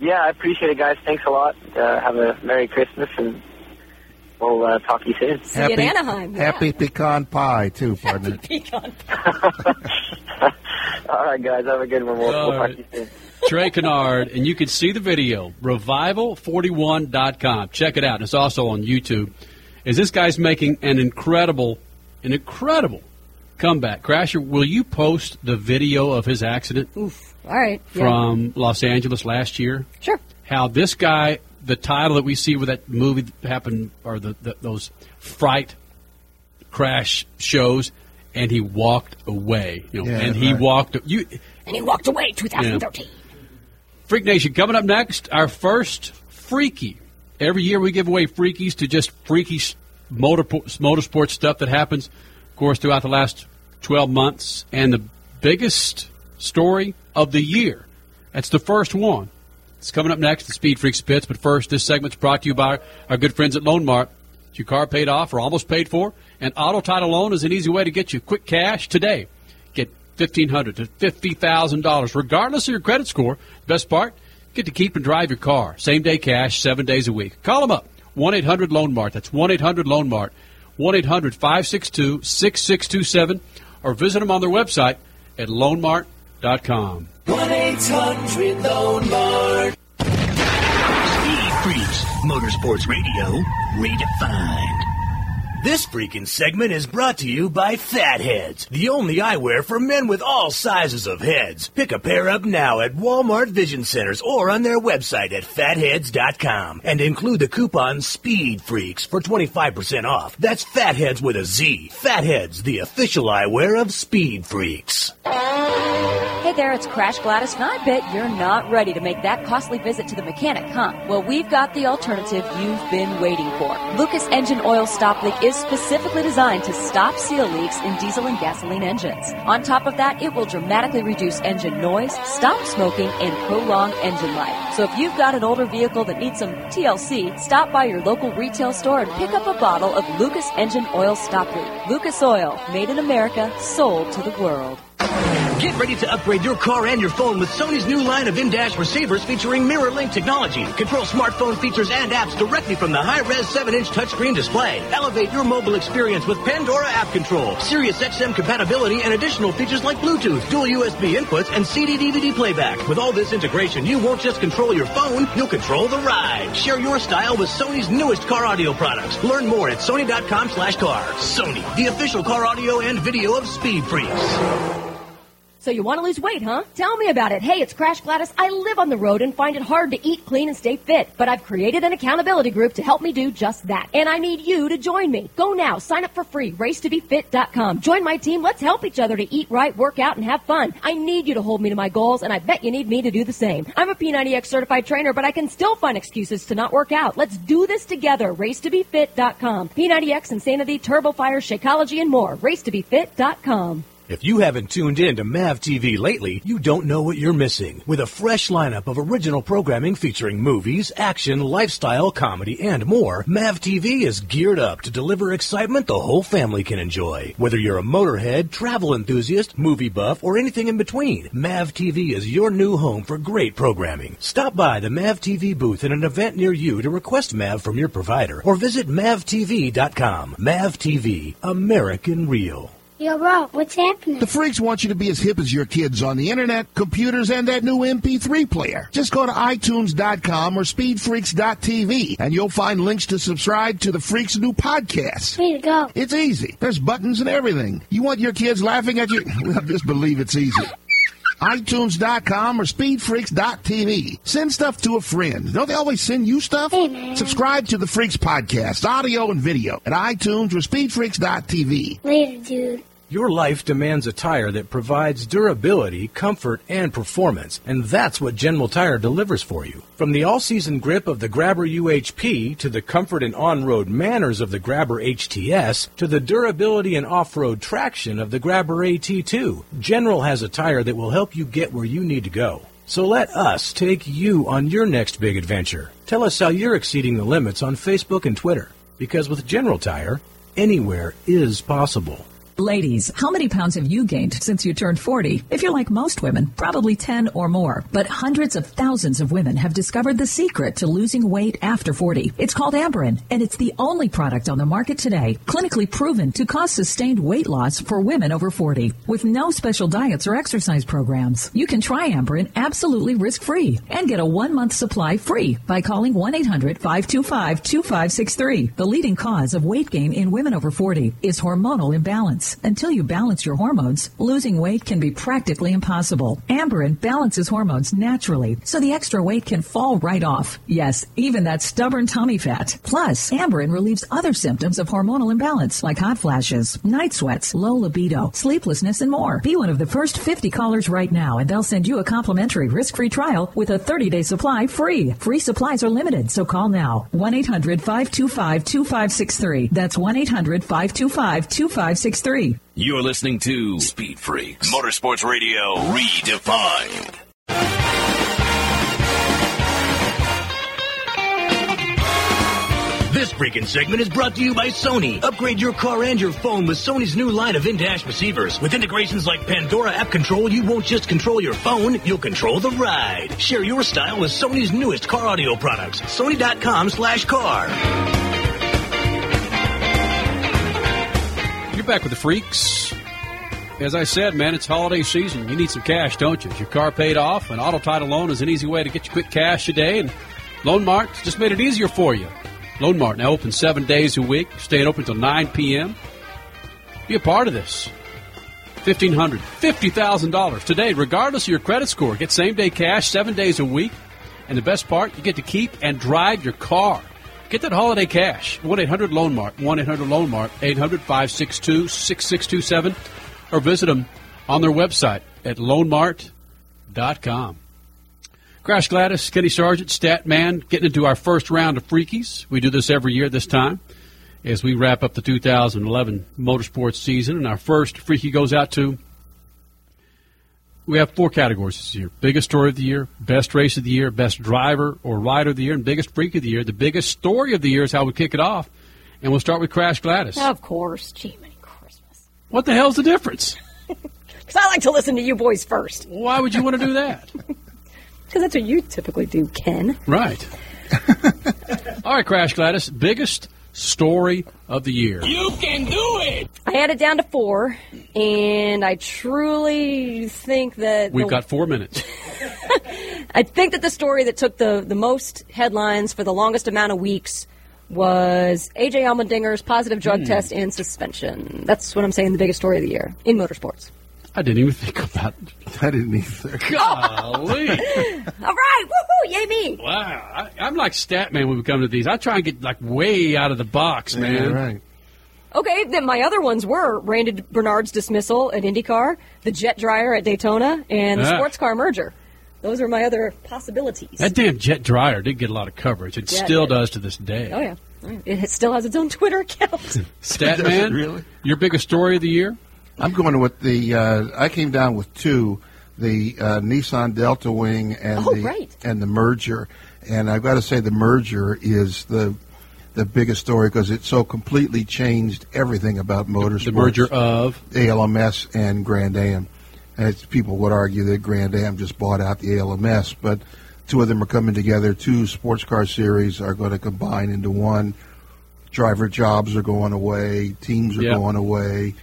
Yeah, I appreciate it, guys. Thanks a lot. Uh, have a Merry Christmas, and we'll uh, talk to you soon. See you in Anaheim. Yeah. Happy pecan pie too, partner. All right, guys. Have a good one. We'll, we'll All talk to you soon. Trey Canard, and you can see the video, revival41.com. Check it out. It's also on YouTube. Is this guy's making an incredible, an incredible comeback. Crasher, will you post the video of his accident All right. yeah. from Los Angeles last year? Sure. How this guy, the title that we see with that movie that happened, or the, the those fright crash shows, and he walked away. You know, Yeah, and he right. walked. You And he walked away 2013. Freak Nation coming up next. Our first freaky. Every year we give away freakies to just freaky motor motorsport stuff that happens, of course, throughout the last 12 months. And the biggest story of the year. That's the first one. It's coming up next, the Speed Freaks pits. But first, this segment's brought to you by our good friends at Loan Mart. Your car paid off or almost paid for? and auto title loan is an easy way to get you quick cash today. Get fifteen hundred to fifty thousand dollars, regardless of your credit score. Best part, get to keep and drive your car. Same day cash, seven days a week. Call them up. One eight hundred Loan Mart. That's one eight hundred Loan Mart. 1 800 562 6627. or visit them on their website at loanmart.com. 1 800 Loan Mart. Speed Freaks, Motorsports Radio, redefined. This freaking segment is brought to you by Fatheadz, the only eyewear for men with all sizes of heads. Pick a pair up now at Walmart Vision Centers or on their website at fatheadz.com and include the coupon Speed Freaks for 25% off. That's Fatheadz with a Z. Fatheadz, the official eyewear of Speed Freaks. Hey there, it's Crash Gladys, and I bet you're not ready to make that costly visit to the mechanic, huh? Well, we've got the alternative you've been waiting for. Lucas Engine Oil Stop Leak is specifically designed to stop seal leaks in diesel and gasoline engines. On top of that, it will dramatically reduce engine noise, stop smoking, and prolong engine life. So if you've got an older vehicle that needs some TLC, stop by your local retail store and pick up a bottle of Lucas Engine Oil Stop Leak. Lucas Oil, made in America, sold to the world. Get ready to upgrade your car and your phone with Sony's new line of in-dash receivers featuring mirror link technology. Control smartphone features and apps directly from the high-res 7-inch touchscreen display. Elevate your mobile experience with Pandora app control, Sirius XM compatibility, and additional features like Bluetooth, dual USB inputs, and CD-DVD playback. With all this integration, you won't just control your phone, you'll control the ride. Share your style with Sony's newest car audio products. Learn more at sony.com slash car. Sony, the official car audio and video of Speed Freaks. So you want to lose weight, huh? Tell me about it. Hey, it's Crash Gladys. I live on the road and find it hard to eat clean and stay fit, but I've created an accountability group to help me do just that. And I need you to join me. Go now. Sign up for free. Racetobefit.com. Join my team. Let's help each other to eat right, work out, and have fun. I need you to hold me to my goals, and I bet you need me to do the same. I'm a P90X certified trainer, but I can still find excuses to not work out. Let's do this together. Racetobefit.com. P90X, Insanity, Turbo Fire, Shakeology, and more. Racetobefit.com. If you haven't tuned in to MAV TV lately, you don't know what you're missing. With a fresh lineup of original programming featuring movies, action, lifestyle, comedy, and more, MAV TV is geared up to deliver excitement the whole family can enjoy. Whether you're a motorhead, travel enthusiast, movie buff, or anything in between, MAV TV is your new home for great programming. Stop by the MAV TV booth at an event near you to request MAV from your provider or visit MAVTV.com. MAV TV, American Real. Yo, bro, what's happening? The freaks want you to be as hip as your kids on the internet, computers, and that new MP3 player. Just go to iTunes.com or SpeedFreaks.tv and you'll find links to subscribe to the Freaks' new podcast. Way to go. It's easy. There's buttons and everything. You want your kids laughing at you? Well, just believe it's easy. iTunes.com or SpeedFreaks.tv. Send stuff to a friend. Don't they always send you stuff? Hey. Subscribe to the Freaks podcast, audio and video, at iTunes or SpeedFreaks.tv. Later, dude. Your life demands a tire that provides durability, comfort, and performance, and that's what General Tire delivers for you. From the all-season grip of the Grabber UHP to the comfort and on-road manners of the Grabber HTS to the durability and off-road traction of the Grabber AT2, General has a tire that will help you get where you need to go. So let us take you on your next big adventure. Tell us how you're exceeding the limits on Facebook and Twitter, because with General Tire, anywhere is possible. Ladies, how many pounds have you gained since you turned 40? If you're like most women, probably 10 or more. But hundreds of thousands of women have discovered the secret to losing weight after 40. It's called Amberen, and it's the only product on the market today clinically proven to cause sustained weight loss for women over 40 with no special diets or exercise programs. You can try Amberen absolutely risk-free and get a one-month supply free by calling 1-800-525-2563. The leading cause of weight gain in women over 40 is hormonal imbalance. Until you balance your hormones, losing weight can be practically impossible. Amberen balances hormones naturally, so the extra weight can fall right off. Yes, even that stubborn tummy fat. Plus, Amberen relieves other symptoms of hormonal imbalance like hot flashes, night sweats, low libido, sleeplessness, and more. Be one of the first 50 callers right now, and they'll send you a complimentary risk-free trial with a 30-day supply free. Free supplies are limited, so call now. 1-800-525-2563. That's 1-800-525-2563. You're listening to Speed Freaks, Motorsports Radio redefined. This freaking segment is brought to you by Sony. Upgrade your car and your phone with Sony's new line of in-dash receivers. With integrations like Pandora app control, you won't just control your phone, you'll control the ride. Share your style with Sony's newest car audio products. Sony.com slash car. You're back with the freaks. As I said, man, it's holiday season. You need some cash, don't you? Is your car paid off? An auto title loan is an easy way to get you quick cash today, and Loan Mart just made it easier for you. Loan Mart now open seven days a week, staying open until 9 p.m. Be a part of this. $1,500, $50,000 today, regardless of your credit score. Get same day cash seven days a week. And the best part, you get to keep and drive your car. Get that holiday cash. 1 800 Loan Mart, 1 800 Loan Mart, 800 562 6627, or visit them on their website at loanmart.com. Crash Gladys, Kenny Sargent, Stat Man, getting into our first round of Freakies. We do this every year this time as we wrap up the 2011 motorsports season. And our first Freaky goes out to. We have four categories this year biggest story of the year, best race of the year, best driver or rider of the year, and biggest freak of the year. The biggest story of the year is how we kick it off. And we'll start with Crash Gladys. Of course. Gee, many Christmas. What the hell's the difference? Because I like to listen to you boys first. Why would you want to do that? Because that's what you typically do, Ken. Right. All right, Crash Gladys, biggest story of the year. You can do it! I had it down to four, and I truly think that We've the- got four minutes. I think that the story that took the, the most headlines for the longest amount of weeks was AJ Allmendinger's positive drug Hmm. test and suspension. That's what I'm saying the biggest story of the year in motorsports. I didn't even think about I didn't either. Golly. All right, woohoo, yay me! Wow. I, I'm like Statman when we come to these. I try and get like way out of the box, man. Yeah, right. Okay, then my other ones were Randy Bernard's dismissal at IndyCar, the jet dryer at Daytona, and the Ah. sports car merger. Those are my other possibilities. That damn jet dryer did get a lot of coverage. It Yeah, still did. does to this day. Oh yeah, it still has its own Twitter account. Statman, Really? your biggest story of the year? I'm going with the. Uh, I came down with two: the uh, Nissan Delta Wing and Oh, the right. and the merger. And I've got to say, the merger is the the biggest story because it so completely changed everything about motorsports. The merger of ALMS and Grand Am. As people would argue that Grand Am just bought out the ALMS, but two of them are coming together. Two sports car series are going to combine into one. Driver jobs are going away. Teams are Yeah. going away.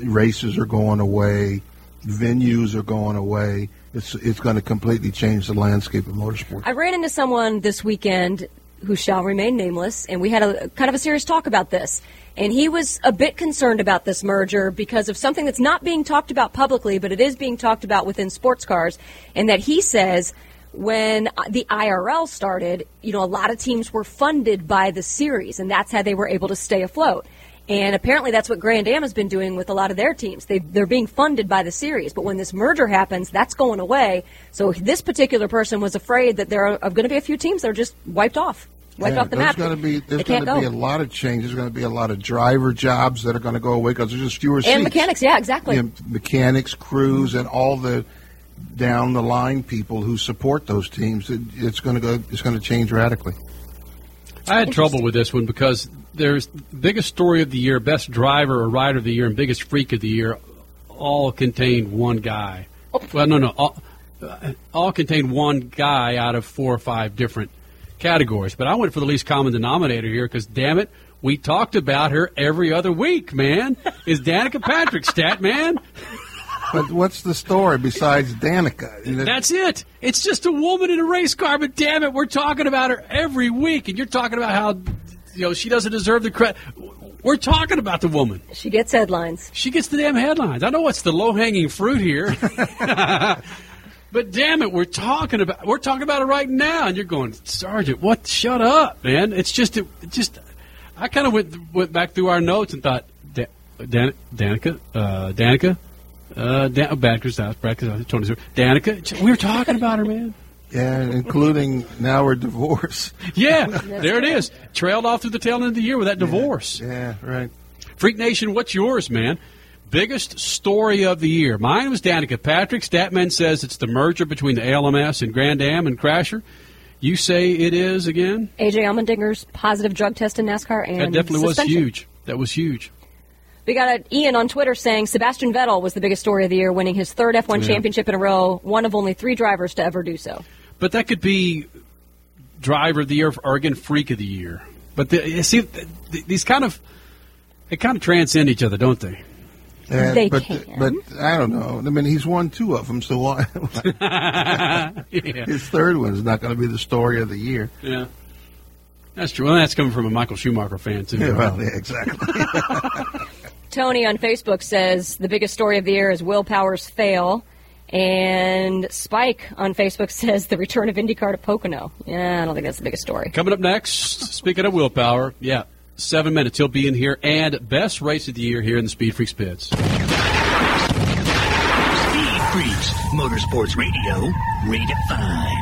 Races are going away. Venues are going away. It's it's going to completely change the landscape of motorsports. I ran into someone this weekend who shall remain nameless, and we had a kind of a serious talk about this. And he was a bit concerned about this merger because of something that's not being talked about publicly, but it is being talked about within sports cars. And that he says when the IRL started, you know, a lot of teams were funded by the series, and that's how they were able to stay afloat. And apparently, that's what Grand Am has been doing with a lot of their teams. They, they're being funded by the series. But when this merger happens, that's going away. So this particular person was afraid that there are, going to be a few teams that are just wiped off, wiped Yeah, off the there's map. Going to be there's going can't to be a lot of change. There's going to be a lot of driver jobs that are going to go away because there's just fewer and seats. mechanics, yeah, exactly. Yeah, mechanics, crews, and all the down the line people who support those teams. It, it's going to go. It's going to change radically. I had trouble with this one because there's biggest story of the year, best driver or rider of the year, and biggest freak of the year all contained one guy. Well, no, no, all, uh, all contained one guy out of four or five different categories. But I went for the least common denominator here because, damn it, we talked about her every other week, man. Is Danica Patrick stat, man? But what's the story besides Danica? You know, That's it. It's just a woman in a race car, but damn it, we're talking about her every week, and you're talking about how you know she doesn't deserve the credit. We're talking about the woman. She gets headlines. She gets the damn headlines. I know what's the low hanging fruit here, but damn it, we're talking about we're talking about it right now, and you're going, Sargent, what? Shut up, man. It's just it, just. I kind of went went back through our notes and thought, da- Dan- Danica, uh, Danica, uh, Dan- Badger's house, Badger's house, Tony's house. Danica. We were talking about her, man. Yeah, including now we're divorced. Yeah, there it is. Trailed off through the tail end of the year with that divorce. Yeah, right. Freak Nation, what's yours, man? Biggest story of the year. Mine was Danica Patrick. Statman says it's the merger between the ALMS and Grand Am and Crasher. You say it is again? AJ Allmendinger's positive drug test in NASCAR and that definitely suspension. was huge. That was huge. We got a, Ian on Twitter saying Sebastian Vettel was the biggest story of the year, winning his third F1 Yeah. championship in a row, one of only three drivers to ever do so. But that could be driver of the year or again freak of the year. But the, see, th- th- these kind of they kind of transcend each other, don't they? And- They but, can. but I don't know. I mean, he's won two of them, so why? Yeah. His third one is not going to be the story of the year. Yeah, that's true. Well, that's coming from a Michael Schumacher fan too. Yeah, well, yeah, exactly. Tony on Facebook says the biggest story of the year is Will Power's fail. And Spike on Facebook says the return of IndyCar to Pocono. Yeah, I don't think that's the biggest story. Coming up next, speaking of willpower, yeah, seven minutes. He'll be in here and best race of the year here in the Speed Freaks pits. Speed Freaks, Motorsports Radio, redefined.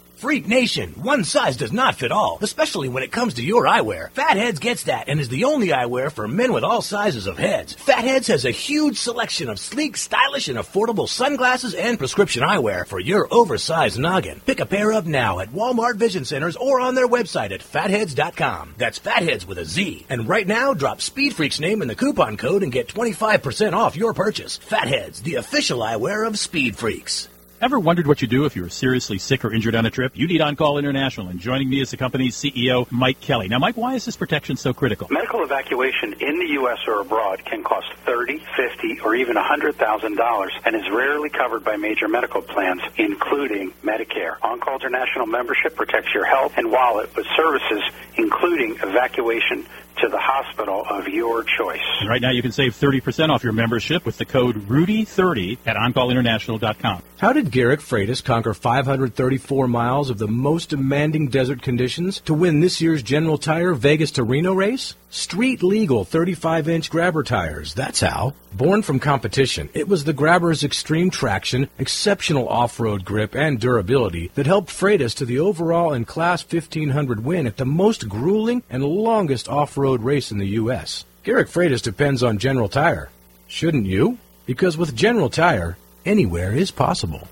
Freak Nation, one size does not fit all, especially when it comes to your eyewear. Fatheadz gets that and is the only eyewear for men with all sizes of heads. Fatheadz has a huge selection of sleek, stylish, and affordable sunglasses and prescription eyewear for your oversized noggin. Pick a pair up now at Walmart Vision Centers or on their website at fatheadz.com. That's fatheadz with a Z. And right now, drop Speed Freak's name in the coupon code and get 25% off your purchase. Fatheadz, the official eyewear of Speed Freaks. Ever wondered what you do if you're seriously sick or injured on a trip? You need On Call International, and joining me is the company's CEO, Mike Kelly. Now, Mike, why is this protection so critical? Medical evacuation in the U.S. or abroad can cost thirty, fifty, or even $100,000 and is rarely covered by major medical plans, including Medicare. On Call International membership protects your health and wallet with services including evacuation to the hospital of your choice. And right now, you can save 30% off your membership with the code RUDY30 at OnCallInternational.com. How did Garrick Freitas conquer 534 miles of the most demanding desert conditions to win this year's General Tire Vegas to Reno race? Street legal 35 inch grabber tires, that's how. Born from competition, it was the grabber's extreme traction, exceptional off road grip, and durability that helped Freitas to the overall and Class 1500 win at the most grueling and longest off road race in the U.S. Garrick Freitas depends on General Tire. Shouldn't you? Because with General Tire, anywhere is possible.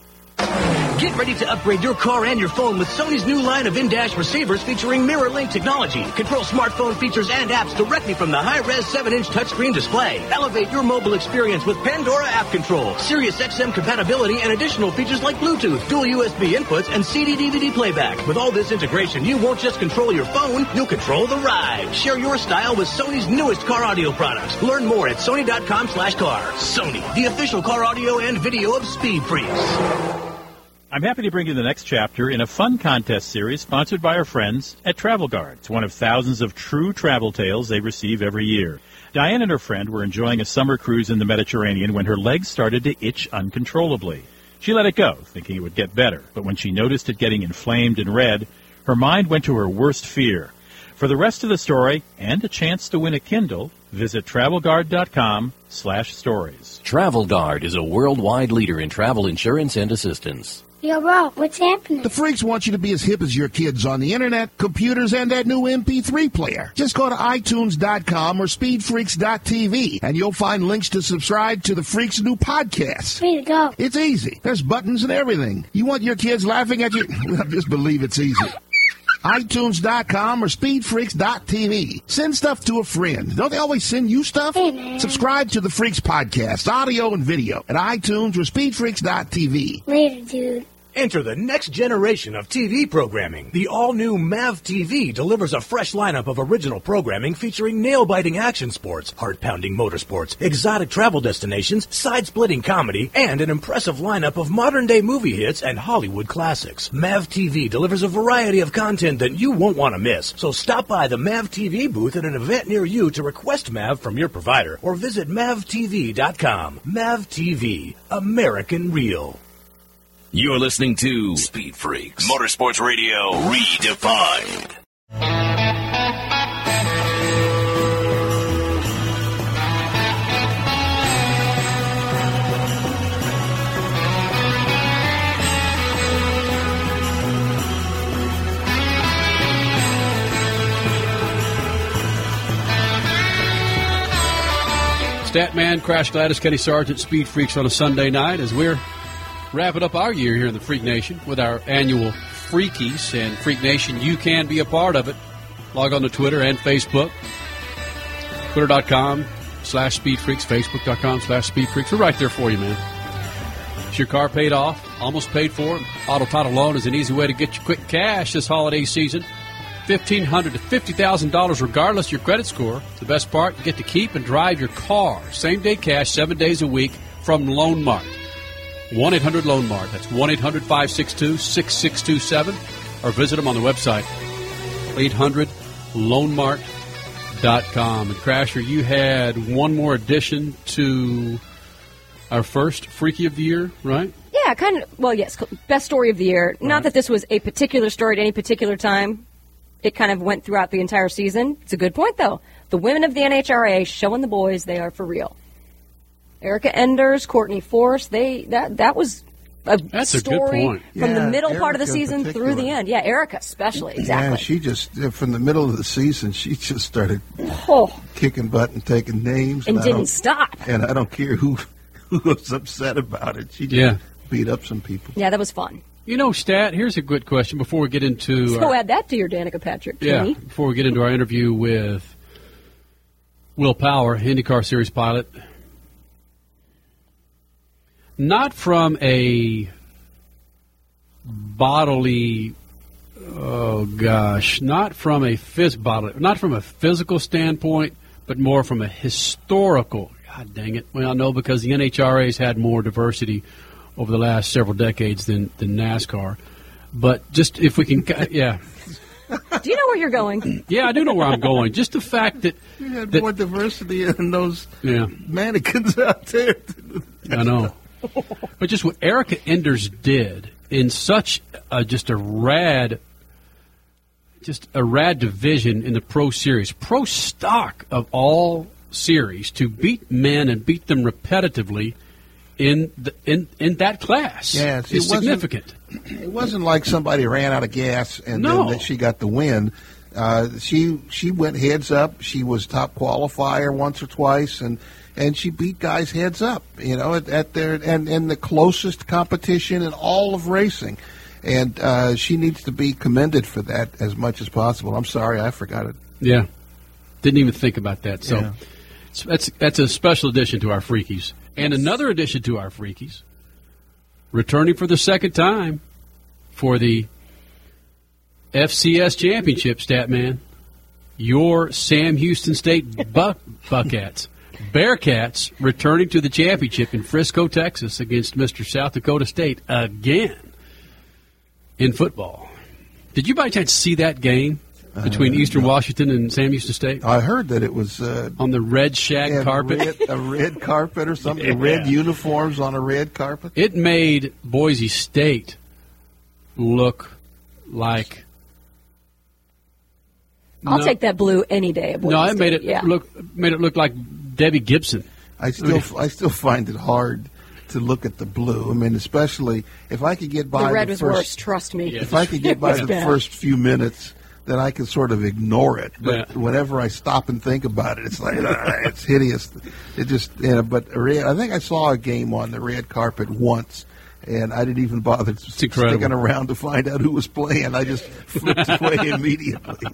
Get ready to upgrade your car and your phone with Sony's new line of in-dash receivers featuring mirror link technology. Control smartphone features and apps directly from the high-res 7-inch touchscreen display. Elevate your mobile experience with Pandora app control, Sirius XM compatibility, and additional features like Bluetooth, dual USB inputs, and CD-DVD playback. With all this integration, you won't just control your phone, you'll control the ride. Share your style with Sony's newest car audio products. Learn more at sony.com slash car. Sony, the official car audio and video of Speed Freaks. I'm happy to bring you the next chapter in a fun contest series sponsored by our friends at Travel Guard. It's one of thousands of true travel tales they receive every year. Diane and her friend were enjoying a summer cruise in the Mediterranean when her legs started to itch uncontrollably. She let it go, thinking it would get better, but when she noticed it getting inflamed and red, her mind went to her worst fear. For the rest of the story and a chance to win a Kindle, visit travelguard.com slash stories. Travel Guard is a worldwide leader in travel insurance and assistance. Yo, bro, what's happening? The freaks want you to be as hip as your kids on the internet, computers, and that new MP3 player. Just go to iTunes.com or SpeedFreaks.tv and you'll find links to subscribe to the Freaks' new podcast. Way to go. It's easy. There's buttons and everything. You want your kids laughing at you? Just believe it's easy. iTunes.com or SpeedFreaks.tv. Send stuff to a friend. Don't they always send you stuff? Subscribe to the Freaks podcast, audio and video at iTunes or SpeedFreaks.tv. Later, dude. Enter the next generation of TV programming. The all-new MAV TV delivers a fresh lineup of original programming featuring nail-biting action sports, heart-pounding motorsports, exotic travel destinations, side-splitting comedy, and an impressive lineup of modern-day movie hits and Hollywood classics. MAV TV delivers a variety of content that you won't want to miss. So stop by the MAV TV booth at an event near you to request MAV from your provider or visit mavtv.com. MAV TV, American Real. You're listening to Speed Freaks Motorsports Radio Redefined. Statman, Crash Gladys, Kenny Sargent, Speed Freaks on a Sunday night as we're wrapping up our year here in the Freak Nation with our annual Freakies. And Freak Nation, you can be a part of it. Log on to Twitter and Facebook. Twitter.com slash Speed Freaks, Facebook.com slash Speed Freaks. We're right there for you, man. Is your car paid off? Almost paid for? Auto Title Loan is an easy way to get you quick cash this holiday season. $1,500 to $50,000 regardless of your credit score. The best part, you get to keep and drive your car. Same day cash, seven days a week from Loan Mart. 1 800 Loan Mart. That's 1 800 562 6627. Or visit them on the website, 800 loanmart.com. And Crasher, you had one more addition to our first Freaky of the Year, right? Yeah, kind of. Well, yes, best story of the year. Not that this was a particular story at any particular time. It kind of went throughout the entire season. It's a good point, though. The women of the NHRA showing the boys they are for real. Erica Enders, Courtney Force, they that that was a That's a good story point. from the Yeah, middle part of the season through the end. Yeah, Erica especially, Yeah, exactly. she just from the middle of the season, she just started Oh. kicking butt and taking names, And I didn't stop. And I don't care who who was upset about it. She just Yeah. beat up some people. Yeah, that was fun. You know, Stat, here's a good question before we get into. So our- add that to your Danica Patrick. Yeah, Kenny. before we get into our interview with Will Power, IndyCar Series pilot, not from a bodily, oh gosh, not from a phys- bodily, not from a physical standpoint, but more from a historical. God dang it! Well, I know because the NHRA's had more diversity over the last several decades than than NASCAR. But just if we can, yeah. Do you know where you're going? Yeah, I do know where I'm going. Just the fact that You had that- more diversity in those yeah, mannequins out there. I know. But just what Erica Enders did in such a, just a rad, just a rad division in the pro series, pro stock of all series, to beat men and beat them repetitively in the, in in that class Yeah, is it significant. It wasn't like somebody ran out of gas and No. then that she got the win. Uh, she she went heads up. She was top qualifier once or twice, and and she beat guys heads up. You know, at, at their and and the closest competition in all of racing, and uh, she needs to be commended for that as much as possible. I'm sorry, I forgot it. Yeah, didn't even think about that. So Yeah. so that's that's a special addition to our freakies, and another addition to our freakies, returning for the second time for the FCS championship. Statman, your Sam Houston State Buck Buckets. Bearkats returning to the championship in Frisco, Texas, against Mr. South Dakota State again in football. Did you by chance see that game between Uh, Eastern Washington and Sam Houston State? I heard that it was uh, on the red shag had carpet. red- a red carpet or something. Red uniforms on a red carpet. It made Boise State look like. I'll No. take that blue any day. at Boise No, it made it Yeah. look made it look like Debbie Gibson. I still I still find it hard to look at the blue. I mean, especially if I could get by the red the was first, worse. Trust me. If I could get by the bad. first few minutes, then I can sort of ignore it. But Yeah. whenever I stop and think about it, it's like ah, it's hideous. It just yeah. But red, I think I saw a game on the red carpet once. And I didn't even bother sticking around to find out who was playing. I just flipped away immediately.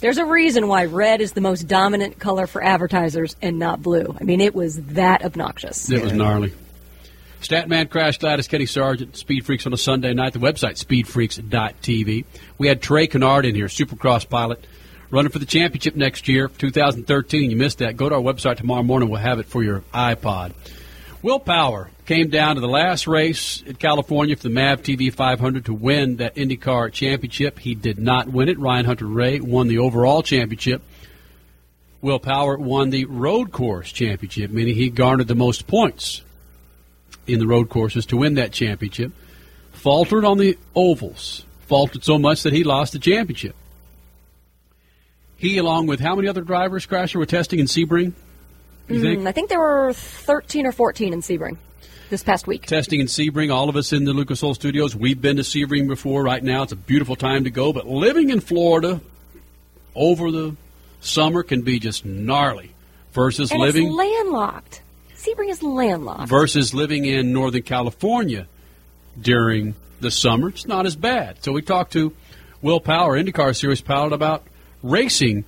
There's a reason why red is the most dominant color for advertisers and not blue. I mean, it was that obnoxious. It was gnarly. Statman Crash Gladys Kenny Sargent, Speed Freaks on a Sunday night. The website, speedfreaks.tv. We had Trey Canard in here, Supercross pilot, running for the championship next year, 2013. You missed that. Go to our website tomorrow morning. We'll have it for your iPod. Will Power came down to the last race in California for the MAV TV 500 to win that IndyCar championship. He did not win it. Ryan Hunter Reay won the overall championship. Will Power won the road course championship, meaning he garnered the most points in the road courses to win that championship. Faltered on the ovals. Faltered so much that he lost the championship. He, along with how many other drivers, Crasher, were testing in Sebring? You think? Mm, I think there were 13 or 14 in Sebring this past week. testing in Sebring. All of us in the Lucas Oil Studios, we've been to Sebring before. Right now, it's a beautiful time to go. But living in Florida over the summer can be just gnarly. Versus and living it's landlocked. Sebring is landlocked. versus living in Northern California during the summer, it's not as bad. So we talked to Will Power, IndyCar Series pilot, about racing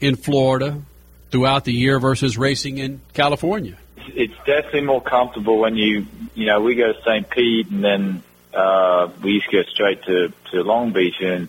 in Florida throughout the year versus racing in California. It's definitely more comfortable when you you know we go to St. Pete and then uh, we used to go straight to to Long Beach and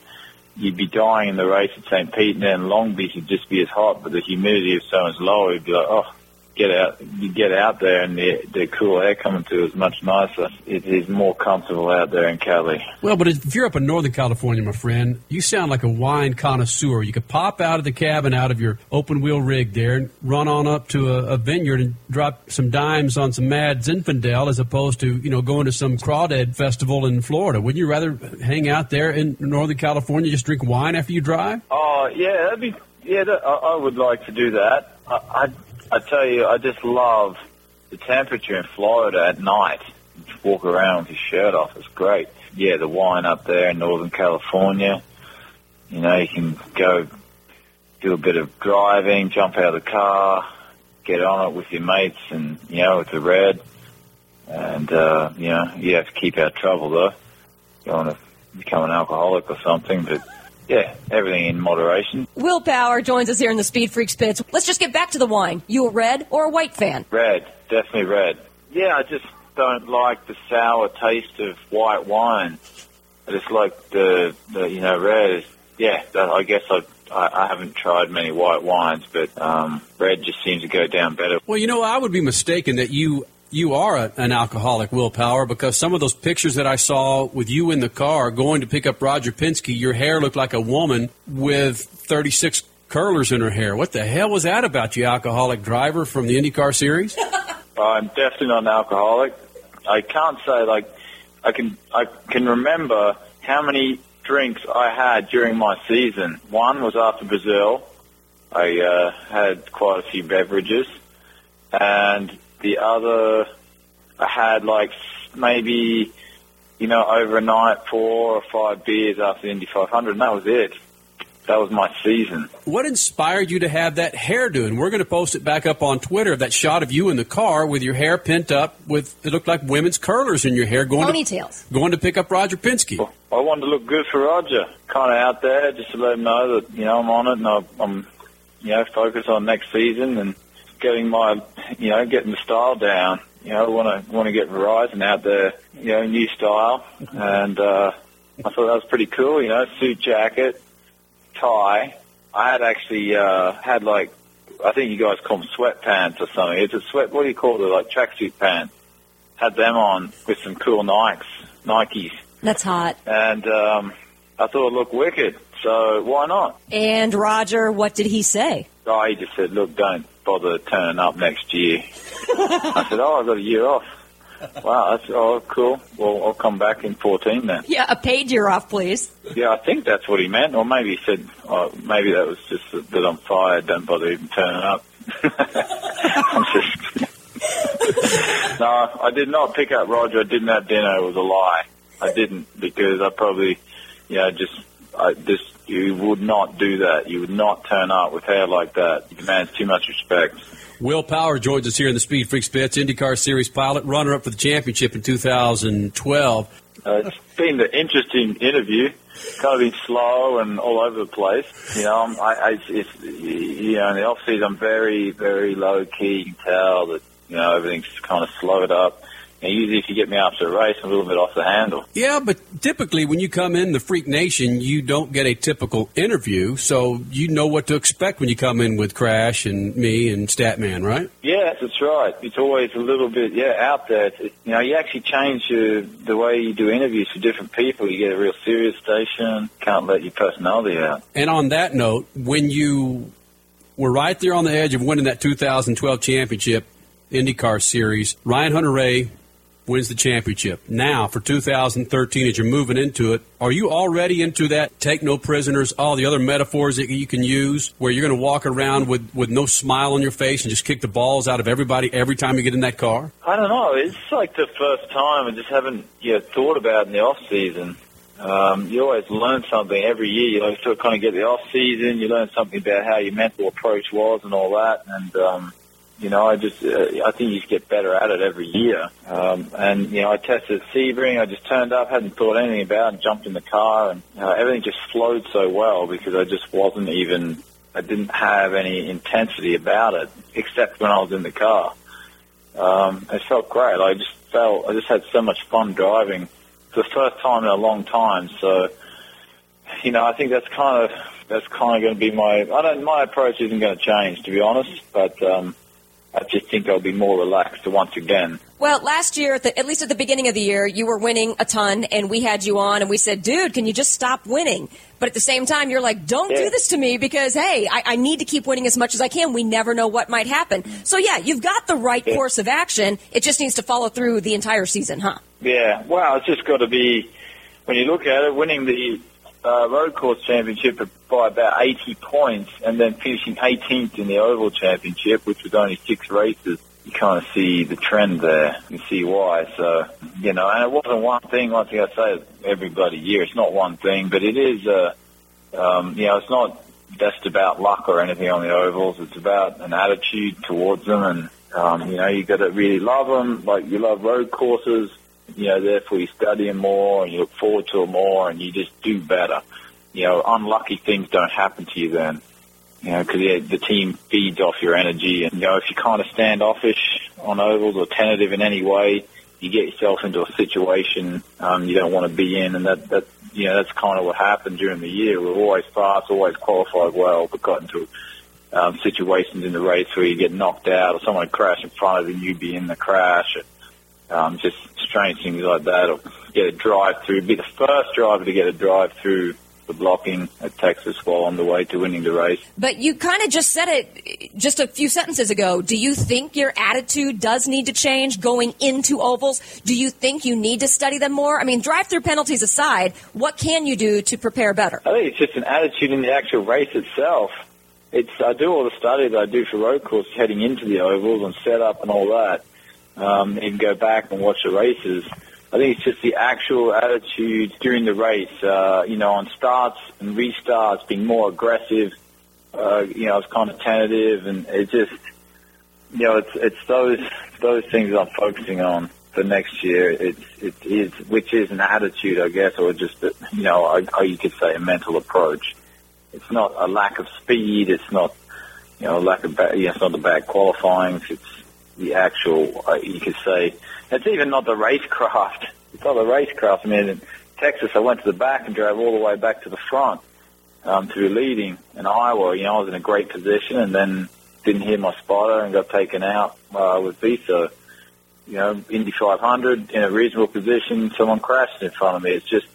you'd be dying in the race at St. Pete and then Long Beach would just be as hot but the humidity is so much lower you'd be like oh get out, you get out there, and the the cool air coming through is much nicer. It is more comfortable out there in Cali. Well, but if you're up in Northern California, my friend, you sound like a wine connoisseur. You could pop out of the cabin, out of your open wheel rig there, and run on up to a, a vineyard and drop some dimes on some Mad Zinfandel as opposed to, you know, going to some crawdad festival in Florida. Wouldn't you rather hang out there in Northern California, just drink wine after you drive? Oh yeah, that'd be yeah. That, I, I would like to do that. I, I I tell you, I just love the temperature in Florida at night. Just walk around with your shirt off. It's great. Yeah, the wine up there in Northern California. You know, you can go do a bit of driving, jump out of the car, get on it with your mates, and you know, with the red. And uh, you know, you have to keep out of trouble though. You don't want to become an alcoholic or something, but yeah, everything in moderation. Will Power joins us here in the Speed Freaks pits. Let's just get back to the wine. You a red or a white fan? Red, definitely red. Yeah, I just don't like the sour taste of white wine. I just like the, the you know, red yeah, that- I guess I, I, I haven't tried many white wines, but um, red just seems to go down better. Well, you know, I would be mistaken that you you are a, an alcoholic, Will Power, because some of those pictures that I saw with you in the car going to pick up Roger Penske, your hair looked like a woman with 36 curlers in her hair. What the hell was that about, you alcoholic driver from the IndyCar series? I'm definitely not an alcoholic. I can't say like I can I can remember how many drinks I had during my season. One was after Brazil. I uh, had quite a few beverages, and the other I had like maybe you know overnight four or five beers after the Indy 500, and that was it. That was my season. What inspired you to have that hairdo? And we're going to post it back up on Twitter. That shot of you in the car with your hair pent up with it looked like women's curlers in your hair going Ponytails. to going to pick up Roger Penske. I wanted to look good for Roger, kind of out there, just to let him know that you know I'm on it and I- I'm, you know, focused on next season and getting my, you know, getting the style down. You know, want to want to get Verizon out there, you know, new style, and uh, I thought that was pretty cool. You know, suit jacket, tie. I had actually uh, had like, I think you guys call them sweatpants or something. It's a sweat. What do you call it? Like tracksuit pants. Had them on with some cool Nikes, Nikes That's hot. and um, I thought it looked wicked. So why not? And Roger, what did he say? Oh, he just said, "Look, don't bother turning up next year." I said, "Oh, I've got a year off." Wow, that's oh cool. Well, I'll come back in 14 then. Yeah, a paid year off, please. Yeah, I think that's what he meant, or maybe he said, oh, maybe that was just that, that I'm fired. Don't bother even turning up. I'm just. no, I did not pick up Roger. I didn't have dinner. It was a lie. I didn't because I probably, you know, just I just you would not do that. You would not turn up with hair like that. It demands too much respect. Will Power joins us here in the Speed Freaks Pits, IndyCar Series pilot, runner up for the championship in 2012. Uh, it's been an interesting interview. Kind of been slow and all over the place. You know, I'm, I, I, it's, you know, in the off season, I'm very, very low key. You can tell that you know everything's kind of slowed up. And usually, if you get me off the race, I'm a little bit off the handle. Yeah, but typically when you come in the Freak Nation, you don't get a typical interview, so you know what to expect when you come in with Crash and me and Statman, right? Yeah, that's right. It's always a little bit, yeah, out there. It's, you know, you actually change your, the way you do interviews for different people. You get a real serious station. Can't let your personality out. And on that note, when you were right there on the edge of winning that 2012 championship IndyCar series, Ryan Hunter Reay wins the championship. Now, for 2013, as you're moving into it, are you already into that take no prisoners, all the other metaphors that you can use, where you're going to walk around with, with no smile on your face and just kick the balls out of everybody every time you get in that car? I don't know. It's like the first time I just haven't yet thought about in the off season. Um, you always learn something every year. You know, sort of kind of get the off season. You learn something about how your mental approach was and all that. And um, you know, I just uh, I think you just get better at it every year. Um, and you know, I tested Sebring. I just turned up, hadn't thought anything about, it, jumped in the car, and uh, everything just flowed so well because I just wasn't even. I didn't have any intensity about it, except when I was in the car. Um, it felt great. I just felt I just had so much fun driving. It's the first time in a long time, so you know I think that's kind of that's kind of going to be my. I don't. My approach isn't going to change, to be honest. But um, I just think I'll be more relaxed once again. Well, last year, at, the, at least at the beginning of the year, you were winning a ton, and we had you on, and we said, "Dude, can you just stop winning?" But at the same time, you're like, "Don't Yeah. do this to me because hey, I, I need to keep winning as much as I can. We never know what might happen." So yeah, you've got the right Yeah. course of action. It just needs to follow through the entire season, huh? Yeah, well, it's just got to be when you look at it, winning the uh, road course championship by about 80 points, and then finishing 18th in the oval championship, which was only six races. You kind of see the trend there. You see why. So you know, and it wasn't one thing. One thing I say every bloody year. It's not one thing, but it is. Uh, um, you know, it's not just about luck or anything on the ovals. It's about an attitude towards them, and um, you know, you got to really love them. Like you love road courses. You know, therefore you study them more, and you look forward to them more, and you just do better. You know, unlucky things don't happen to you then. You know, because the, the team feeds off your energy, and you know, if you're kind of standoffish on ovals or tentative in any way, you get yourself into a situation um, you don't want to be in, and that that you know that's kind of what happened during the year. We're always fast, always qualified well, but got into um, situations in the race where you get knocked out, or someone crash in front of you, and you be in the crash. And, um, just strange things like that, or get a drive through. Be the first driver to get a drive through the blocking at Texas while on the way to winning the race. But you kind of just said it just a few sentences ago. Do you think your attitude does need to change going into ovals? Do you think you need to study them more? I mean, drive-through penalties aside, what can you do to prepare better? I think it's just an attitude in the actual race itself. It's I do all the study that I do for road courses heading into the ovals and setup and all that, um, and go back and watch the races. I think it's just the actual attitude during the race. Uh, you know, on starts and restarts, being more aggressive. Uh, you know, it's kind of tentative, and it just, you know, it's it's those those things I'm focusing on for next year. It's it is which is an attitude, I guess, or just a, you know, or, or you could say a mental approach. It's not a lack of speed. It's not you know lack of ba- yeah, it's not the bad qualifying. It's the actual uh, you could say. It's even not the racecraft. It's not the racecraft. I mean, in Texas, I went to the back and drove all the way back to the front um, to be leading. In Iowa, you know, I was in a great position and then didn't hear my spotter and got taken out uh, with Viso. You know, Indy 500 in a reasonable position, someone crashed in front of me. It's just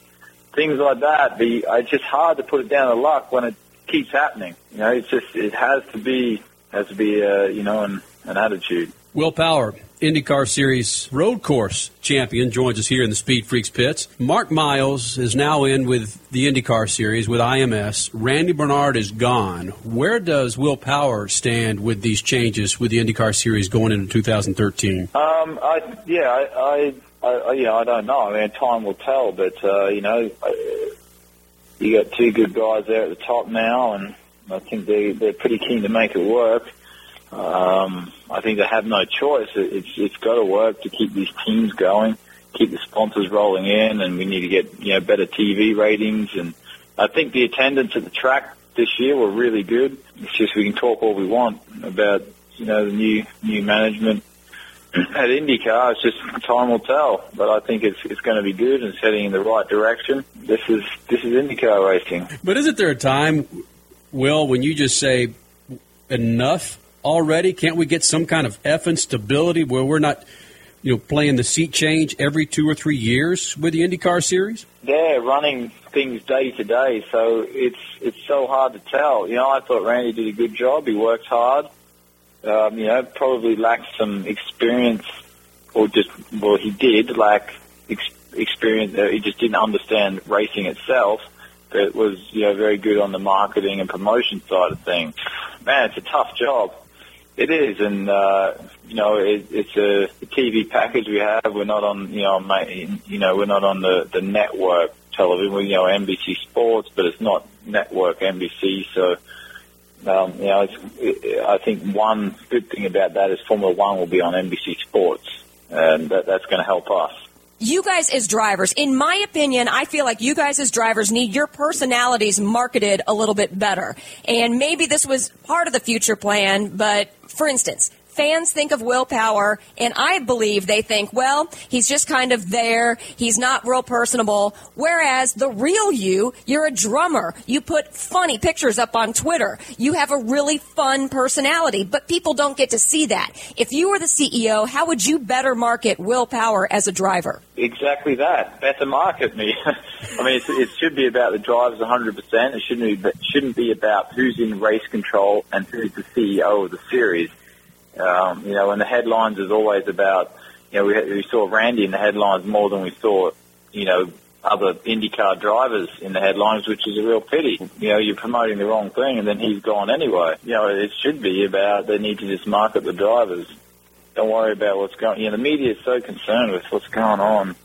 things like that. The it's just hard to put it down to luck when it keeps happening. You know, it's just it has to be has to be uh, you know an, an attitude. Will Power, IndyCar Series road course champion, joins us here in the Speed Freaks pits. Mark Miles is now in with the IndyCar Series with IMS. Randy Bernard is gone. Where does Will Power stand with these changes with the IndyCar Series going into 2013? Um, I yeah, I, I, I you know I don't know. I mean, time will tell. But uh, you know, you got two good guys there at the top now, and I think they they're pretty keen to make it work. Um, I think they have no choice. It, it's it's got to work to keep these teams going, keep the sponsors rolling in, and we need to get you know better TV ratings. And I think the attendance at the track this year were really good. It's just we can talk all we want about you know the new new management at IndyCar. It's just time will tell, but I think it's it's going to be good and it's heading in the right direction. This is this is IndyCar racing. But isn't there a time, Will, when you just say enough already? Can't we get some kind of and stability where we're not, you know, playing the seat change every two or three years with the IndyCar series? They're running things day to day, so it's it's so hard to tell. You know, I thought Randy did a good job. He works hard. Um, you know, probably lacked some experience, or just well, he did lack ex- experience. Uh, he just didn't understand racing itself. But was you know very good on the marketing and promotion side of things. Man, it's a tough job. It is, and uh, you know, it, it's a TV package we have. We're not on, you know, ma you know, we're not on the the network television. We, you know, NBC Sports, but it's not network NBC. So, um, you know, it's, it, I think one good thing about that is Formula One will be on NBC Sports, and that, that's going to help us. You guys as drivers, in my opinion, I feel like you guys as drivers need your personalities marketed a little bit better. And maybe this was part of the future plan, but for instance, fans think of Will Power, and I believe they think, well, he's just kind of there. He's not real personable. Whereas the real you, you're a drummer. You put funny pictures up on Twitter. You have a really fun personality, but people don't get to see that. If you were the CEO, how would you better market Will Power as a driver? Exactly that. Better market me. I mean, it should be about the drivers 100%. It shouldn't be, shouldn't be about who's in race control and who's the CEO of the series. Um, you know, and the headlines is always about, you know, we, we saw Randy in the headlines more than we saw, you know, other IndyCar drivers in the headlines, which is a real pity. You know, you're promoting the wrong thing and then he's gone anyway. You know, it should be about they need to just market the drivers. Don't worry about what's going, you know, the media is so concerned with what's going on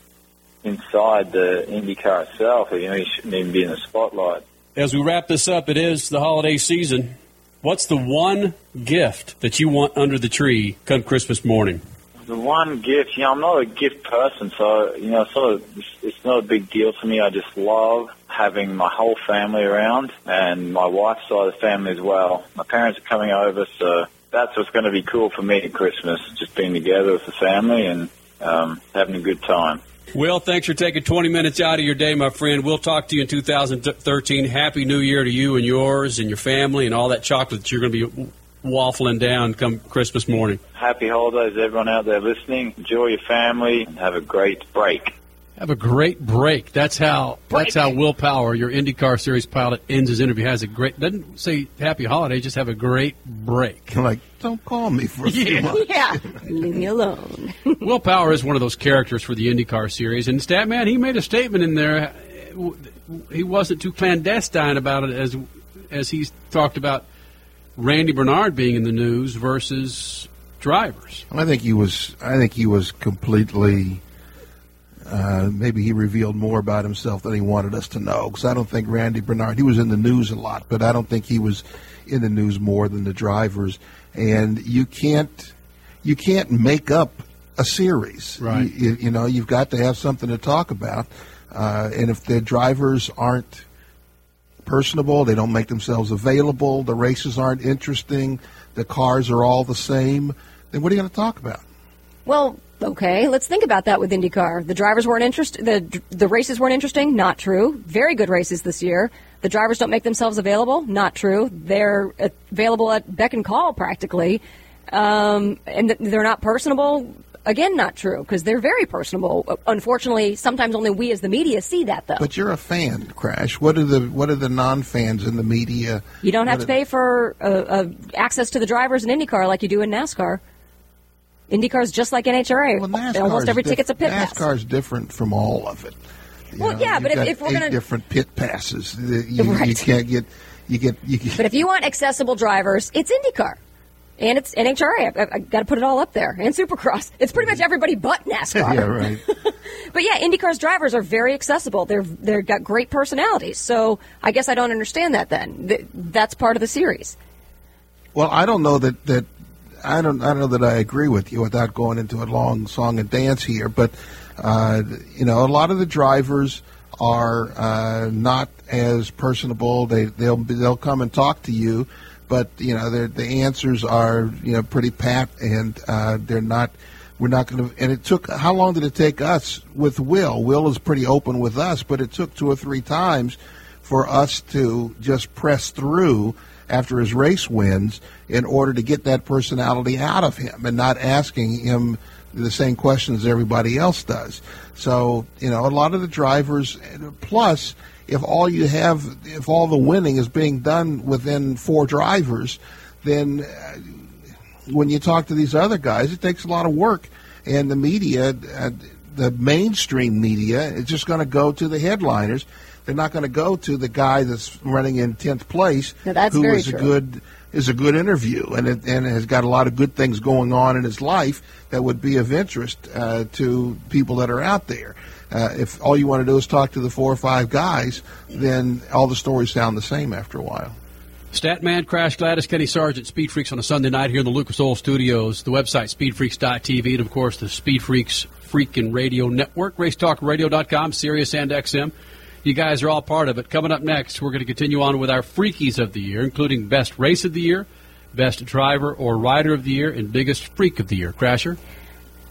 inside the IndyCar itself. You know, you shouldn't even be in the spotlight. As we wrap this up, it is the holiday season. What's the one gift that you want under the tree come Christmas morning? The one gift, you know, I'm not a gift person, so you know, sort of, it's, it's not a big deal to me. I just love having my whole family around and my wife's side of the family as well. My parents are coming over, so that's what's going to be cool for me at Christmas. Just being together with the family and um, having a good time. Will, thanks for taking 20 minutes out of your day, my friend. We'll talk to you in 2013. Happy New Year to you and yours and your family and all that chocolate that you're going to be waffling down come Christmas morning. Happy holidays, everyone out there listening. Enjoy your family and have a great break. Have a great break. That's how that's how Will Power, your IndyCar Series pilot, ends his interview. Has a great doesn't say happy holiday, just have a great break. Like, don't call me for a few Yeah. months. Yeah, leave me alone. Will Power is one of those characters for the IndyCar Series, and Statman he made a statement in there. He wasn't too clandestine about it as as he's talked about Randy Bernard being in the news versus drivers. I think he was. I think he was completely. Uh, maybe he revealed more about himself than he wanted us to know. Because I don't think Randy Bernard. He was in the news a lot, but I don't think he was in the news more than the drivers. And you can't. You can't make up a series. Right. You, you, you know, you've got to have something to talk about. Uh, and if the drivers aren't personable, they don't make themselves available, the races aren't interesting, the cars are all the same, then what are you going to talk about? Well, okay, let's think about that with IndyCar. The drivers weren't interested. The the races weren't interesting. Not true. Very good races this year. The drivers don't make themselves available. Not true. They're available at beck and call practically, um, and they're not personable. Again, not true because they're very personable. Uh, Unfortunately, sometimes only we as the media see that though. But you're a fan, Crash. What are the what are the non-fans in the media? You don't have to pay for uh, uh, access to the drivers in IndyCar like you do in NASCAR. IndyCar is just like NHRA. Almost NASCAR's every diff- ticket's a pit pass. NASCAR's different from all of it. You Well, know, yeah, but if- if we're gonna- different pit passes, you, you can't get you get you get. But if you want accessible drivers, it's IndyCar. And it's NHRA. I, I got to put it all up there. And Supercross. It's pretty much everybody but NASCAR. yeah, right. But yeah, IndyCar's drivers are very accessible. They're they've got great personalities. So I guess I don't understand that. Then that's part of the series. Well, I don't know that that I don't I don't know that I agree with you without going into a long song and dance here, but uh, you know, a lot of the drivers are uh, not as personable. They they'll they'll come and talk to you, but you know, the answers are you know pretty pat and uh, they're not. We're not going to. And it took. How long did it take us with Will? Will is pretty open with us, but it took two or three times for us to just press through after his race wins in order to get that personality out of him and not asking him the same questions everybody else does. So, you know, a lot of the drivers, plus, if all you have, if all the winning is being done within four drivers, then uh, when you talk to these other guys, it takes a lot of work. And the media, uh, the mainstream media, is just going to go to the headliners. They're not going to go to the guy that's running in tenth place, Now, that's who very a good is a good interview and it, and has got a lot of good things going on in his life that would be of interest uh, to people that are out there. Uh, if all you want to do is talk to the four or five guys, then all the stories sound the same after a while. Statman, Crash Gladys, Kenny Sargent, Speed Freaks on a Sunday night here in the Lucas Oil Studios. The website, speedfreaks.tv, and of course the Speed Freaks Freakin' Radio Network, racetalkradio.com, Sirius and XM. You guys are all part of it. Coming up next, we're going to continue on with our Freakies of the Year, including Best Race of the Year, Best Driver or Rider of the Year, and Biggest Freak of the Year. Crasher?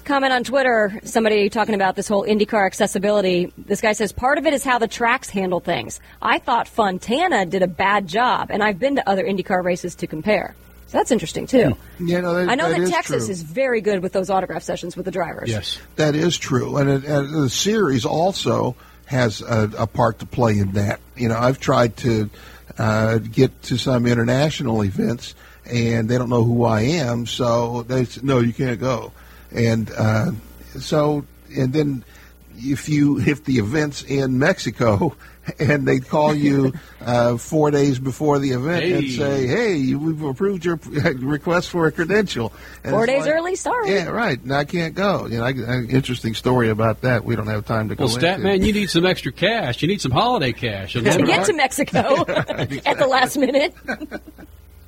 Comment on Twitter, somebody talking about this whole IndyCar accessibility. This guy says part of it is how the tracks handle things. I thought Fontana did a bad job, and I've been to other IndyCar races to compare. So that's interesting too. Mm. Yeah, no, that, I know that that, is Texas true. is very good with those autograph sessions with the drivers. Yes. That is true, and, it, and the series also has a, a part to play in that. You know, I've tried to uh, get to some international events, and they don't know who I am, so they say, no, you can't go. And uh, so, and then if you if the event's in Mexico. And they call you uh, four days before the event and say, "Hey, we've approved your request for a credential." And Four days like, early, sorry. yeah, right. And I can't go. You know, I, I, interesting story about that. We don't have time to go Well, into. Statman, you need some extra cash. You need some holiday cash. To get to Mexico at the last minute.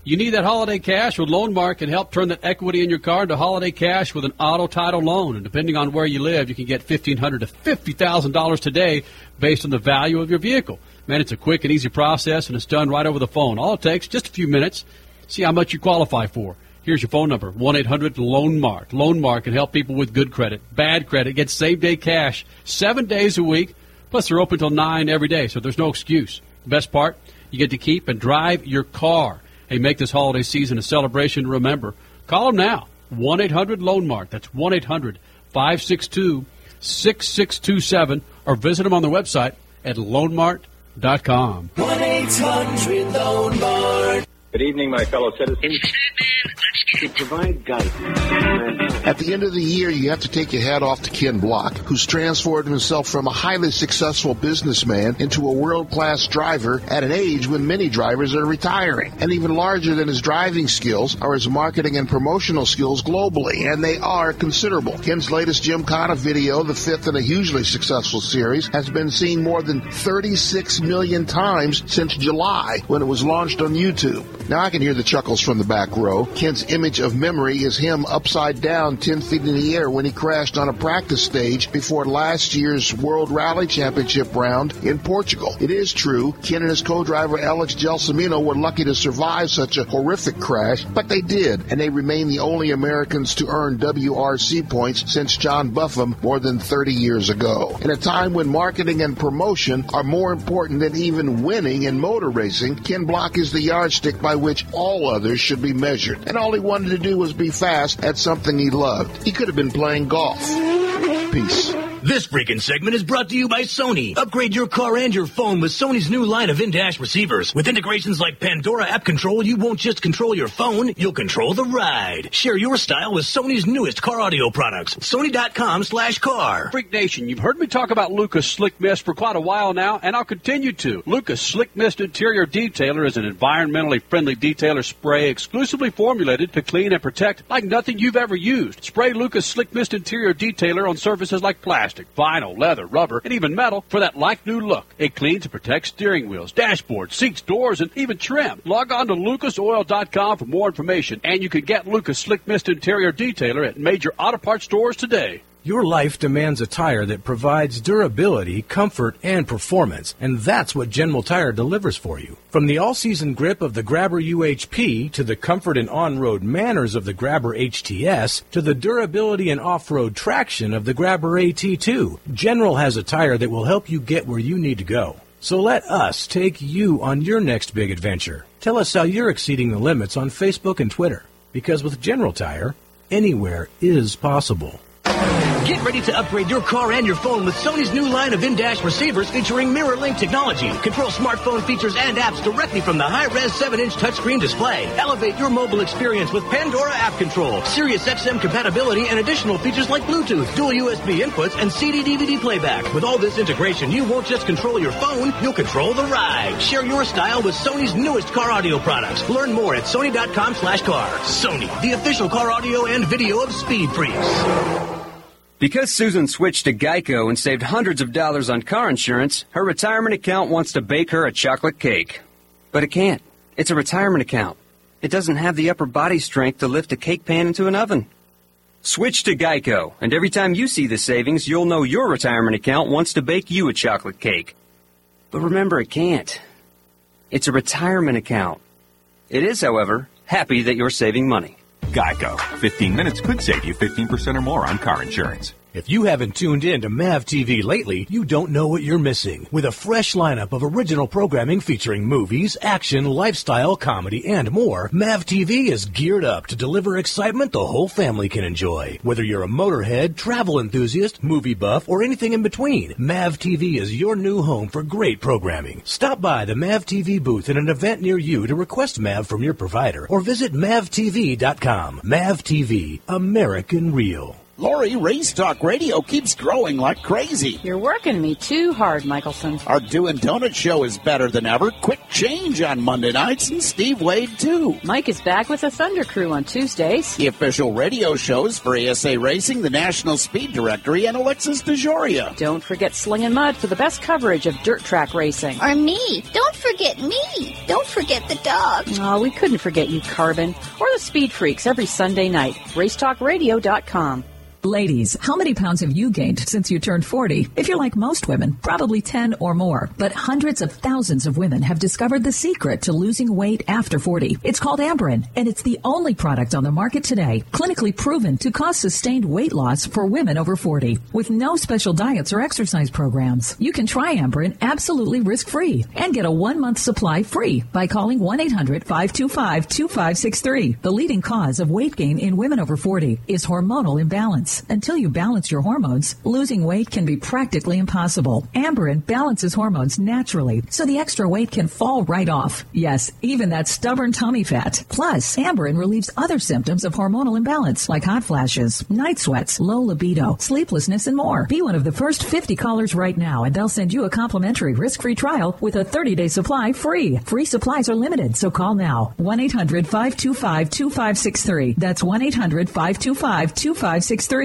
You need that holiday cash with Loan Mart can help turn that equity in your car into holiday cash with an auto title loan. And depending on where you live, you can get $1,500 to fifty thousand dollars today based on the value of your vehicle. Man, it's a quick and easy process, and it's done right over the phone. All it takes just a few minutes. See how much you qualify for. Here's your phone number: one eight hundred Loan Mart. Loan Mart can help people with good credit, bad credit, get same day cash seven days a week. Plus, they're open till nine every day, so there's no excuse. The best part, you get to keep and drive your car. Hey, make this holiday season a celebration. Remember, call them now. 1 800 Loan Mart. That's 1 800 562 6627. Or visit them on their website at loanmart.com. 1 800 Loan Mart. Good evening, my fellow citizens. to provide guidance. At the end of the year, you have to take your hat off to Ken Block, who's transformed himself from a highly successful businessman into a world-class driver at an age when many drivers are retiring. And even larger than his driving skills are his marketing and promotional skills globally, and they are considerable. Ken's latest Gymkhana video, the fifth in a hugely successful series, has been seen more than 36 million times since July when it was launched on YouTube. Now I can hear the chuckles from the back row. Ken's image of memory is him upside down 10 feet in the air when he crashed on a practice stage before last year's World Rally Championship round in Portugal. It is true, Ken and his co-driver Alex Gelsomino were lucky to survive such a horrific crash, but they did, and they remain the only Americans to earn WRC points since John Buffum more than 30 years ago. In a time when marketing and promotion are more important than even winning in motor racing, Ken Block is the yardstick by which all others should be measured. And all he wanted to do was be fast at something he loved. He could have been playing golf. Peace. This freaking segment is brought to you by Sony. Upgrade your car and your phone with Sony's new line of in-dash receivers. With integrations like Pandora App Control, you won't just control your phone, you'll control the ride. Share your style with Sony's newest car audio products. Sony.com slash car. Freak Nation, you've heard me talk about Lucas Slick Mist for quite a while now, and I'll continue to. Lucas Slick Mist Interior Detailer is an environmentally friendly detailer spray exclusively formulated to clean and protect like nothing you've ever used. Spray Lucas Slick Mist Interior Detailer on surfaces like plastic, vinyl, leather, rubber, and even metal for that like new look. It cleans and protects steering wheels, dashboards, seats, doors, and even trim. Log on to lucasoil.com for more information, and you can get Lucas Slick Mist Interior Detailer at major auto parts stores today. Your life demands a tire that provides durability, comfort, and performance, and that's what General Tire delivers for you. From the all-season grip of the Grabber UHP to the comfort and on-road manners of the Grabber HTS to the durability and off-road traction of the Grabber AT2, General has a tire that will help you get where you need to go. So let us take you on your next big adventure. Tell us how you're exceeding the limits on Facebook and Twitter, because with General Tire, anywhere is possible. Get ready to upgrade your car and your phone with Sony's new line of in-dash receivers featuring mirror link technology. Control smartphone features and apps directly from the high-res 7-inch touchscreen display. Elevate your mobile experience with Pandora app control, Sirius XM compatibility, and additional features like Bluetooth, dual USB inputs, and CD-DVD playback. With all this integration, you won't just control your phone, you'll control the ride. Share your style with Sony's newest car audio products. Learn more at sony.com slash car. Sony, the official car audio and video of Speed Freaks. Because Susan switched to Geico and saved hundreds of dollars on car insurance, her retirement account wants to bake her a chocolate cake. But it can't. It's a retirement account. It doesn't have the upper body strength to lift a cake pan into an oven. Switch to Geico, and every time you see the savings, you'll know your retirement account wants to bake you a chocolate cake. But remember, it can't. It's a retirement account. It is, however, happy that you're saving money. Geico. 15 minutes could save you 15% or more on car insurance. If you haven't tuned in to MAV TV lately, you don't know what you're missing. With a fresh lineup of original programming featuring movies, action, lifestyle, comedy, and more, MAV TV is geared up to deliver excitement the whole family can enjoy. Whether you're a motorhead, travel enthusiast, movie buff, or anything in between, MAV TV is your new home for great programming. Stop by the MAV TV booth at an event near you to request MAV from your provider or visit MAVTV.com. MAV TV, American Real. Lori, Race Talk Radio keeps growing like crazy. You're working me too hard, Michelson. Our Doing Donut show is better than ever. Quick change on Monday nights, and Steve Wade too. Mike is back with the Thunder Crew on Tuesdays. The official radio shows for ASA Racing, the National Speed Directory, and Alexis DeJoria. Don't forget Sling and Mud for the best coverage of dirt track racing. Or me. Don't forget me. Don't forget the dog. Oh, we couldn't forget you, Carbon. Or the Speed Freaks every Sunday night. RaceTalkRadio.com. Ladies, how many pounds have you gained since you turned 40? If you're like most women, probably 10 or more. But hundreds of thousands of women have discovered the secret to losing weight after 40. It's called Amberen, and it's the only product on the market today clinically proven to cause sustained weight loss for women over 40 with no special diets or exercise programs. You can try Amberen absolutely risk-free and get a one-month supply free by calling 1-800-525-2563. The leading cause of weight gain in women over 40 is hormonal imbalance. Until you balance your hormones, losing weight can be practically impossible. Amberen balances hormones naturally, so the extra weight can fall right off. Yes, even that stubborn tummy fat. Plus, Amberen relieves other symptoms of hormonal imbalance, like hot flashes, night sweats, low libido, sleeplessness, and more. Be one of the first 50 callers right now, and they'll send you a complimentary risk-free trial with a 30-day supply free. Free supplies are limited, so call now. 1-800-525-2563. That's 1-800-525-2563.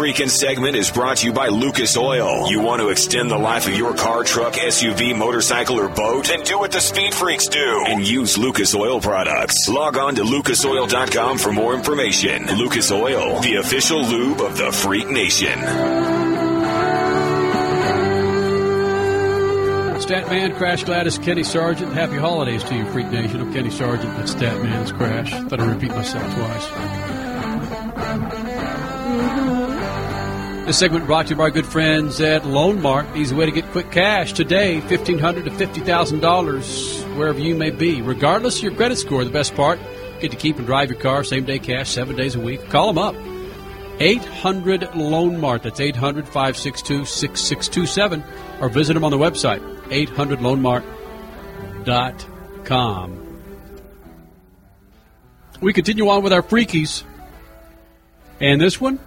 This freaking segment is brought to you by Lucas Oil. You want to extend the life of your car, truck, SUV, motorcycle, or boat? Then do what the Speed Freaks do and use Lucas Oil products. Log on to lucasoil.com for more information. Lucas Oil, the official lube of the Freak Nation. Statman, Crash Gladys, Kenny Sargent. Happy holidays to you, Freak Nation. I'm Kenny Sargent. That's Statman's Crash. Thought I'd repeat myself twice. This segment brought to you by our good friends at Loan Mart. Easy way to get quick cash today, 1,500 to fifty thousand dollars, wherever you may be. Regardless of your credit score, the best part, get to keep and drive your car same day cash, seven days a week. Call them up. 800 Loan Mart. That's 800 562 6627. Or visit them on the website, 800loanMart.com. We continue on with our freakies. And this one,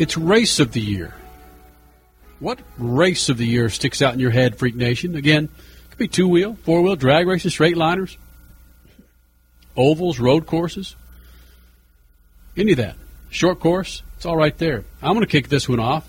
it's race of the year. What race of the year sticks out in your head, Freak Nation? Again, it could be two wheel, four wheel, drag races, straight liners, ovals, road courses, any of that. Short course, it's all right there. I'm going to kick this one off.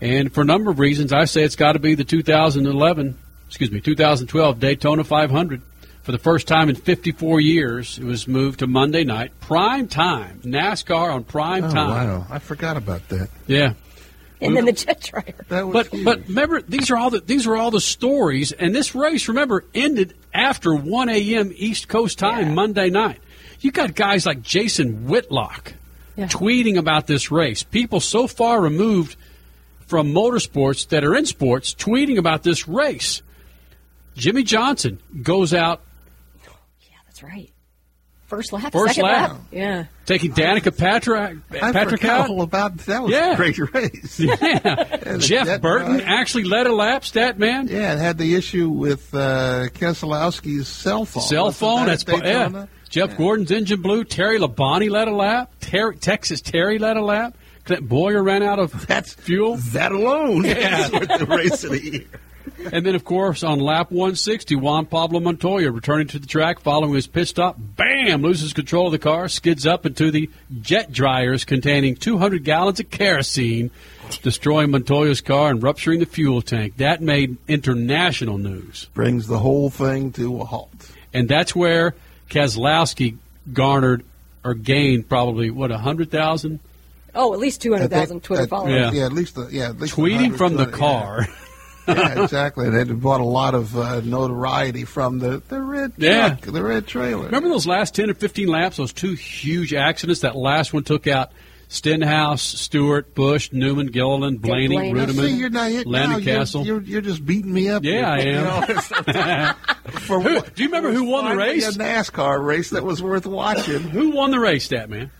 And for a number of reasons, I say it's got to be the 2011, excuse me, 2012 Daytona 500. For the first time in 54 years, it was moved to Monday night, prime time. NASCAR on prime Oh, time. wow. I forgot about that. Yeah. And then the jet dryer. That was But huge. but remember these are all the these are all the stories and this race remember ended after 1 a.m. East Coast time Monday night. You got guys like Jason Whitlock Yeah. tweeting about this race. People so far removed from motorsports that are in sports tweeting about this race. Jimmie Johnson goes out That's right. First lap, First lap. lap. Yeah. taking Danica Patrick I Patrick forgot out. all about that. Was Yeah. a great race. Yeah. Jeff Burton drive. actually led a lap, stat man. Yeah, it had the issue with uh, Keselowski's cell phone. Cell phone. That's at po- yeah. Daytona? Jeff Gordon's engine blew. Terry Labonte led a lap. Terry, Texas Terry led a lap. Clint Bowyer ran out of That's fuel. that alone. Yeah. is worth the race of the year. And then, of course, on lap 160, Juan Pablo Montoya returning to the track following his pit stop. Bam! Loses control of the car, skids up into the jet dryers containing 200 gallons of kerosene, destroying Montoya's car and rupturing the fuel tank. That made international news. Brings the whole thing to a halt. And that's where Keselowski garnered or gained probably what a Oh, at least 200,000 Twitter At- followers. Yeah, at least the, yeah, at least tweeting from the car. Yeah, yeah exactly. And it brought a lot of uh, notoriety from the the red Yeah. truck, the red trailer. Remember those last 10 or 15 laps, those two huge accidents? That last one took out Stenhouse, Stewart, Busch, Newman, Gilliland, Blaney, Now, Reutimann, see, you're not hitting Landon now, you're- You're, you're just beating me up. Yeah, here. I am. for Who- do you remember who won the race? A NASCAR race that was worth watching. Who won the race, that man?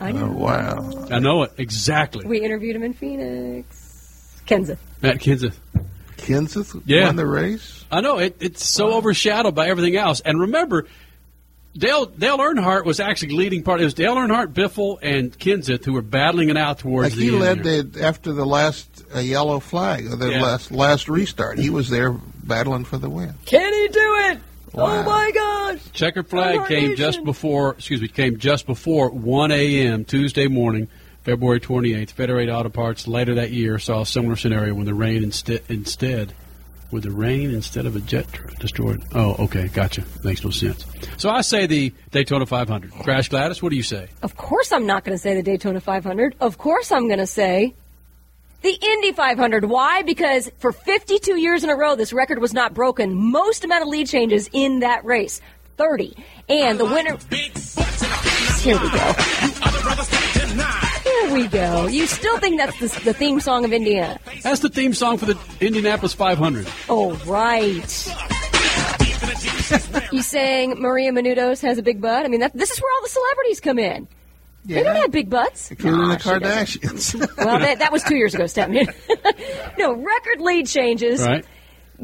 I know. Oh, wow. I know it exactly. We interviewed him in Phoenix. Kenseth. Matt Kenseth. Kenseth Yeah. won the race. I know it, it's so overshadowed by everything else. And remember, Dale Dale Earnhardt was actually leading part. It was Dale Earnhardt, Biffle, and Kenseth who were battling it out towards Like the he led the, after the last uh, yellow flag, the Yeah. last last restart. He was there battling for the win. Can he do it? Wow. Oh my gosh! Checkered flag Earnhardt came Nation. just before. Excuse me, came just before 1 a.m. Tuesday morning, February 28th. Federated Auto Parts later that year saw a similar scenario when the rain instead instead with the rain instead of a jet tr- destroyed. Oh, okay, gotcha. Makes no sense. So I say the Daytona 500. Crash Gladys, what do you say? Of course, I'm not going to say the Daytona 500. Of course, I'm going to say the Indy 500. Why? Because for 52 years in a row, this record was not broken. Most amount of lead changes in that race 30. And the winner. Here we go. Here we go. You still think that's the, the theme song of Indiana? That's the theme song for the Indianapolis 500. Oh, right. you saying Maria Menounos has a big butt? I mean, that, this is where all the celebrities come in. They don't have big butts. Including the ah, Gosh, she doesn't. Kardashians. well, that, that was two years ago, Stepman. no, record lead changes. Right.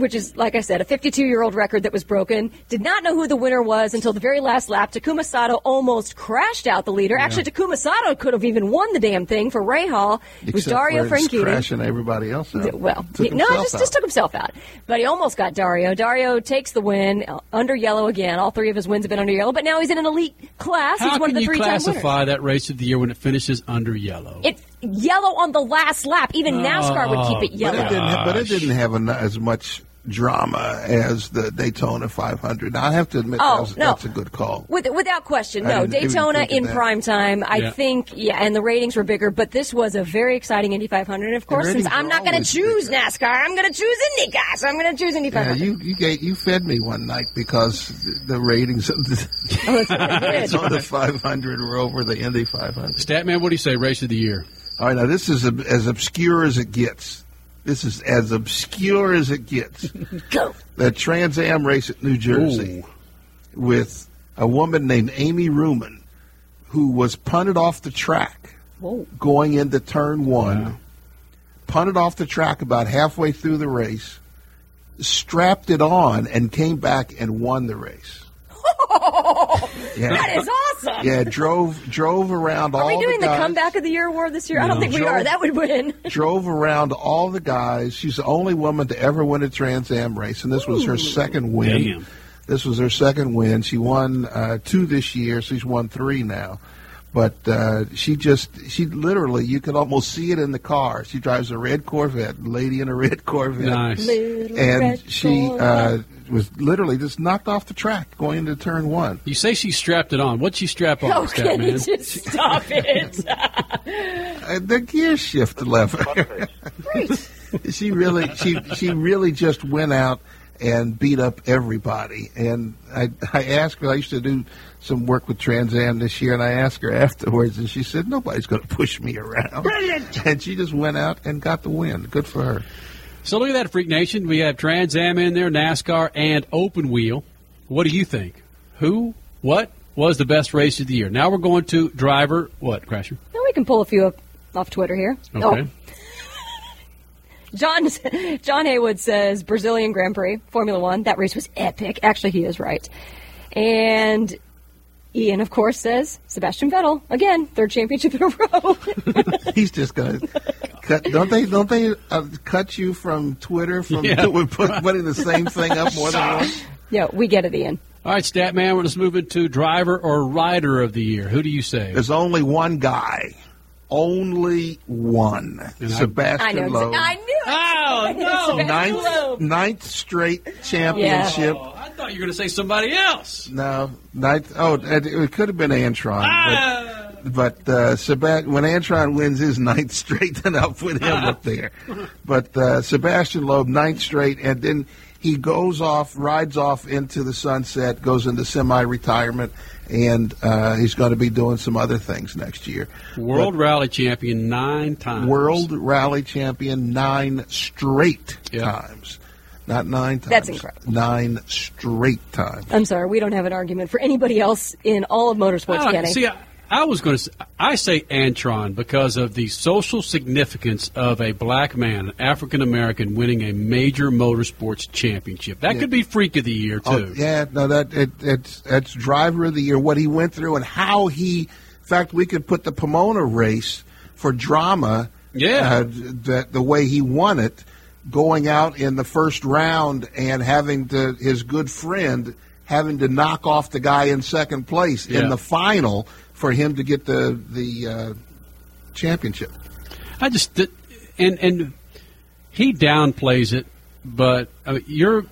Which is, like I said, a 52 year old record that was broken. Did not know who the winner was until the very last lap. Takuma Sato almost crashed out the leader. Actually, Takuma Sato could have even won the damn thing for Rahal. It was Dario for Franchitti. crashing everybody else out. Well, Took he- no, just, out. just took himself out. But he almost got Dario. Dario takes the win uh, under yellow again. All three of his wins have been under yellow, but now he's in an elite class. How he's one can of the you three-time winners. classify that race of the year when it finishes under yellow? It's yellow on the last lap. Even NASCAR would keep it But yellow. it didn't, but it didn't have en- as much drama as the Daytona 500. Now, I have to admit Oh, that was, no. that's a good call. With, without question, no. Daytona in that. prime time, I Yeah. think, yeah, and the ratings were bigger, but this was a very exciting Indy 500. And of course, since I'm not going to always choose NASCAR, I'm going to choose IndyCar, so I'm going to choose Indy 500. Yeah, you you, gave, you fed me one night because the, the ratings of the Oh, that's what I did. Daytona 500 were over the Indy 500. Statman, what do you say? Race of the year. All right, now this is a, as obscure as it gets. This is as obscure as it gets. Go. The Trans Am race at New Jersey with a woman named Amy Ruman who was punted off the track Whoa. going into turn one, punted off the track about halfway through the race, strapped it on, and came back and won the race. Yeah. That is awesome. Yeah, drove drove around Are all Are we doing the the, comeback of the year award this year? I don't No. think we are. That would win. drove around all the guys. She's the only woman to ever win a Trans Am race, and this was her second win. Damn. This was her second win. She won uh, two this year. So She's won three now. But uh, she just, she literally, you can almost see it in the car. She drives a red Corvette, lady in a red Corvette. Nice. Little And red she uh, Corvette. Was literally just knocked off the track going into turn one. You say she strapped it on. What'd she strap on, Oh, can you just stop it? Uh, the gear shift lever. she really, she she really just went out and beat up everybody. And I I asked her. I used to do some work with Trans Am this year, and I asked her afterwards, and she said nobody's going to push me around. Brilliant. And she just went out and got the win. Good for her. So look at that, Freak Nation. We have Trans Am in there, NASCAR, and Open Wheel. What do you think? Who, what was the best race of the year? Now we're going to driver. What, Crasher? Now we can pull a few up off Twitter here. Okay. Oh, John John Haywood says Brazilian Grand Prix, Formula One. That race was epic. Actually, he is right. And Ian, of course, says Sebastian Vettel again, third championship in a row. He's just going to cut. Don't they? Don't they uh, cut you from Twitter from Yeah. put, putting the same thing up more than once? yeah, we get it, Ian. All right, Statman, we're just moving to driver or rider of the year. Who do you say? There's only one guy. Only one. And Sebastian I know. Loeb. exa- I knew. it. Oh, no. Ninth, ninth straight championship. I thought you were going to say somebody else. No, night. Oh, it, it could have been Antron, Ah! but but uh, Seb- when Antron wins his ninth straight, then I'll put him up there. But uh, Sebastian Loeb ninth straight, and then he goes off, rides off into the sunset, goes into semi-retirement, and uh, he's going to be doing some other things next year. World Rally Champion nine times. World Rally Champion nine straight times. Not nine times. That's incredible. Nine straight times. I'm sorry, we don't have an argument for anybody else in all of motorsports, I- Kenny. see, I, I was going to. say, I say Antron because of the social significance of a black man, African American, winning a major motorsports championship. That Yeah. could be freak of the year Oh, too. yeah, no, that it, it's it's driver of the year. What he went through and how he. In fact, we could put the Pomona race for drama. Yeah. uh, that the way he won it, going out in the first round and having to his good friend having to knock off the guy in second place Yeah. in the final for him to get the the uh, championship. I just and and he downplays it, but I mean, you're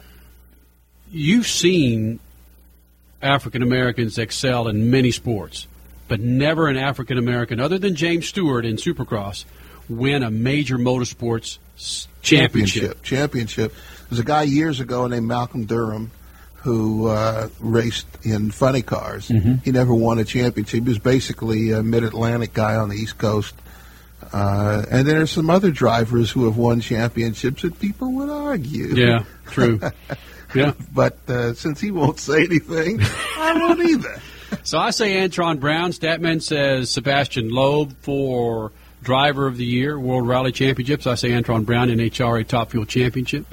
you've seen African Americans excel in many sports, but never an African American other than James Stewart in Supercross win a major motorsports championship. Championship. There's a guy years ago named Malcolm Durham who uh, raced in funny cars. Mhm. He never won a championship. He was basically a mid-Atlantic guy on the East Coast. Uh, and then there's some other drivers who have won championships that people would argue. Yeah, true. Yeah. but uh, since he won't say anything, I won't either. So I say Antron Brown. Statman says Sebastian Loeb for Driver of the Year, World Rally Championships. I say Antron Brown, NHRA Top Fuel Championship.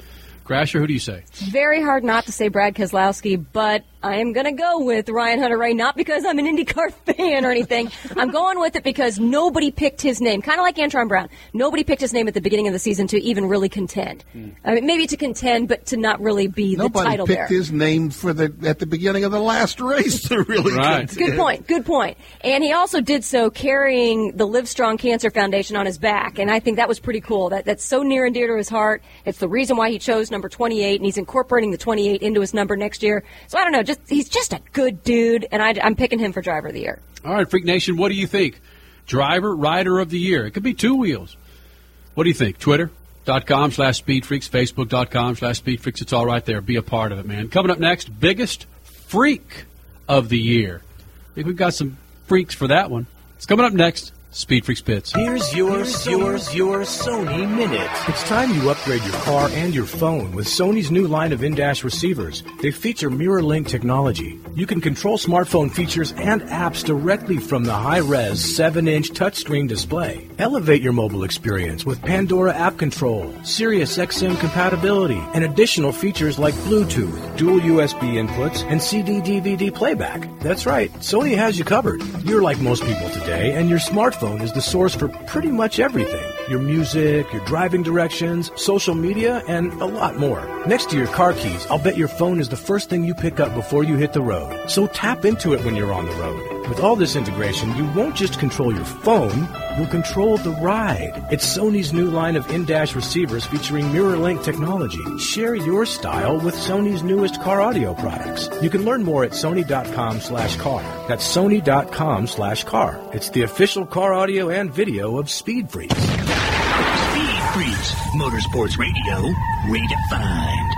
Crasher, who do you say? Very hard not to say Brad Keselowski, but I am going to go with Ryan Hunter Reay, not because I'm an IndyCar fan or anything. I'm going with it because nobody picked his name, kind of like Antron Brown. Nobody picked his name at the beginning of the season to even really contend. Hmm. I mean, maybe to contend, but to not really be the Nobody title picked bearer. his name for the at the beginning of the last race to really Right. contend. Good point. Good point. And he also did so carrying the Livestrong Cancer Foundation on his back, and I think that was pretty cool. That that's so near and dear to his heart. It's the reason why he chose number 28, and he's incorporating the 28 into his number next year. So I don't know. Just he's just a good dude, and I, I'm picking him for driver of the year. All right, Freak Nation, what do you think? Driver, Rider of the Year. It could be two wheels. What do you think? Twitter.com slash speedfreaks, Facebook.com slash speedfreaks. It's all right there. Be a part of it, man. Coming up next, biggest freak of the year. I think we've got some freaks for that one. It's coming up next. Speed Freaks Pits. Here's your, yours, your Sony Minute. It's time you upgrade your car and your phone with Sony's new line of in-dash receivers. They feature MirrorLink technology. You can control smartphone features and apps directly from the high-res 7-inch touchscreen display. Elevate your mobile experience with Pandora app control, Sirius XM compatibility, and additional features like Bluetooth, dual USB inputs, and CD-DVD playback. That's right, Sony has you covered. You're like most people today, and your smartphone is the source for pretty much everything. Your music, your driving directions, social media, and a lot more. Next to your car keys, I'll bet your phone is the first thing you pick up before you hit the road. So tap into it when you're on the road. With all this integration, you won't just control your phone, you'll control the ride. It's Sony's new line of in-dash receivers featuring MirrorLink technology. Share your style with Sony's newest car audio products. You can learn more at sony.com slash car. That's sony.com slash car. It's the official car audio and video of Speed Freaks. Motorsports Radio, redefined.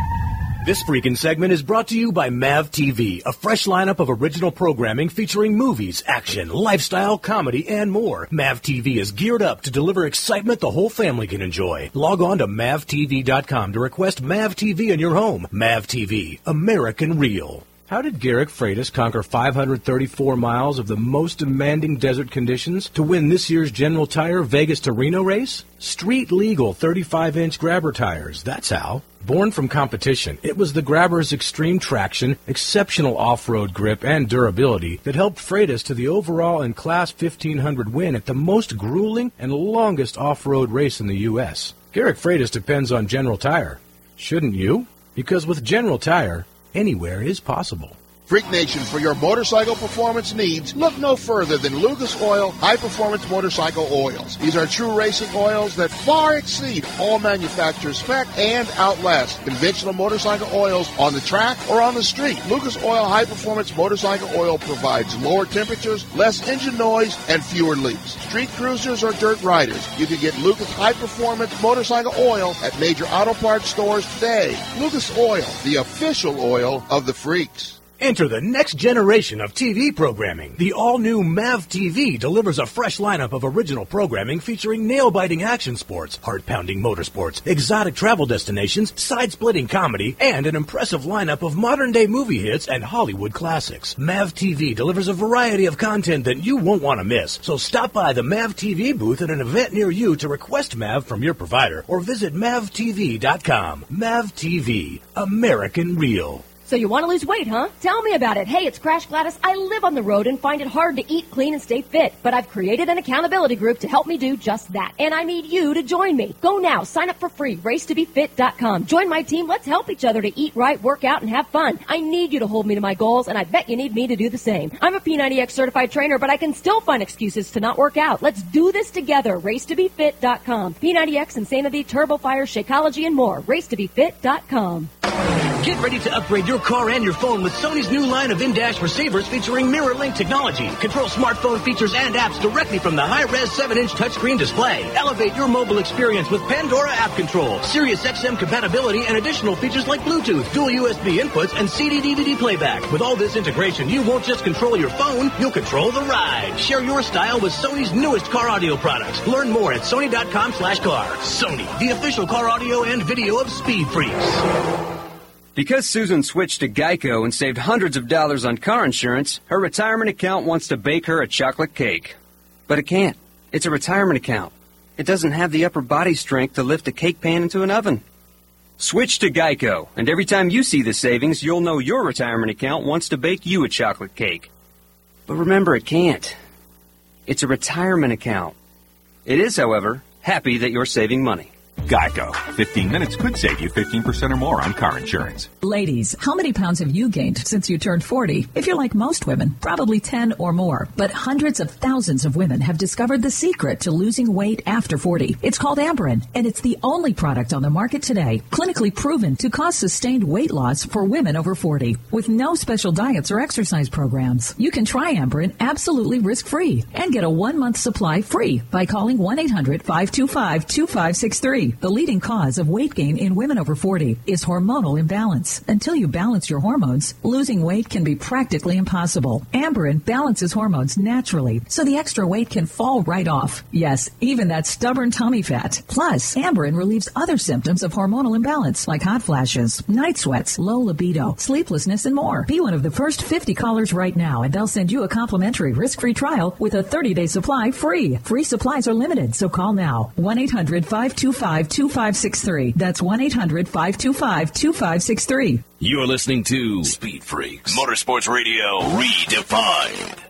This freaking segment is brought to you by MAV TV, a fresh lineup of original programming featuring movies, action, lifestyle, comedy, and more. MAV TV is geared up to deliver excitement the whole family can enjoy. Log on to MAVTV.com to request MAV TV in your home. MAV TV, American Real. How did Garrick Freitas conquer 534 miles of the most demanding desert conditions to win this year's General Tire Vegas to Reno race? Street legal 35 inch grabber tires, that's how. Born from competition, it was the grabber's extreme traction, exceptional off road grip, and durability that helped Freitas to the overall and Class 1500 win at the most grueling and longest off road race in the U.S. Garrick Freitas depends on General Tire. Shouldn't you? Because with General Tire, anywhere is possible. Freak Nation, for your motorcycle performance needs, look no further than Lucas Oil High Performance Motorcycle Oils. These are true racing oils that far exceed all manufacturers' spec and outlast conventional motorcycle oils on the track or on the street. Lucas Oil High Performance Motorcycle Oil provides lower temperatures, less engine noise, and fewer leaks. Street cruisers or dirt riders, you can get Lucas High Performance Motorcycle Oil at major auto parts stores today. Lucas Oil, the official oil of the freaks. Enter the next generation of TV programming. The all-new MAV TV delivers a fresh lineup of original programming featuring nail-biting action sports, heart-pounding motorsports, exotic travel destinations, side-splitting comedy, and an impressive lineup of modern-day movie hits and Hollywood classics. MAV TV delivers a variety of content that you won't want to miss. So stop by the MAV TV booth at an event near you to request MAV from your provider or visit mavtv.com. MAV TV, American Real. So you want to lose weight, huh? Tell me about it. Hey, it's Crash Gladys. I live on the road and find it hard to eat clean and stay fit, but I've created an accountability group to help me do just that. And I need you to join me. Go now. Sign up for free. Racetobefit.com. Join my team. Let's help each other to eat right, work out, and have fun. I need you to hold me to my goals, and I bet you need me to do the same. I'm a P90X certified trainer, but I can still find excuses to not work out. Let's do this together. Racetobefit.com. P90X, Insanity, Turbo Fire, Shakeology, and more. Racetobefit.com. Get ready to upgrade your car and your phone with Sony's new line of in-dash receivers featuring MirrorLink technology. Control smartphone features and apps directly from the high-res 7-inch touchscreen display. Elevate your mobile experience with Pandora app control, Sirius XM compatibility, and additional features like Bluetooth, dual USB inputs, and CD-DVD playback. With all this integration, you won't just control your phone, you'll control the ride. Share your style with Sony's newest car audio products. Learn more at sony.com slash car. Sony, the official car audio and video of Speed Freaks. Because Susan switched to Geico and saved hundreds of dollars on car insurance, her retirement account wants to bake her a chocolate cake. But it can't. It's a retirement account. It doesn't have the upper body strength to lift a cake pan into an oven. Switch to Geico, and every time you see the savings, you'll know your retirement account wants to bake you a chocolate cake. But remember, it can't. It's a retirement account. It is, however, happy that you're saving money. Geico. 15 minutes could save you 15% or more on car insurance. Ladies, how many pounds have you gained since you turned 40? If you're like most women, probably 10 or more. But hundreds of thousands of women have discovered the secret to losing weight after 40. It's called Amberen, and it's the only product on the market today clinically proven to cause sustained weight loss for women over 40 with no special diets or exercise programs. You can try Amberen absolutely risk-free and get a one-month supply free by calling 1-800-525-2563. The leading cause of weight gain in women over 40 is hormonal imbalance. Until you balance your hormones, losing weight can be practically impossible. Amberen balances hormones naturally, so the extra weight can fall right off. Yes, even that stubborn tummy fat. Plus, Amberen relieves other symptoms of hormonal imbalance like hot flashes, night sweats, low libido, sleeplessness, and more. Be one of the first 50 callers right now, and they'll send you a complimentary risk-free trial with a 30-day supply free. Free supplies are limited, so call now. 1-800-525-2563. That's 1-800-525-2563. You're listening to Speed Freaks Motorsports Radio Redefined.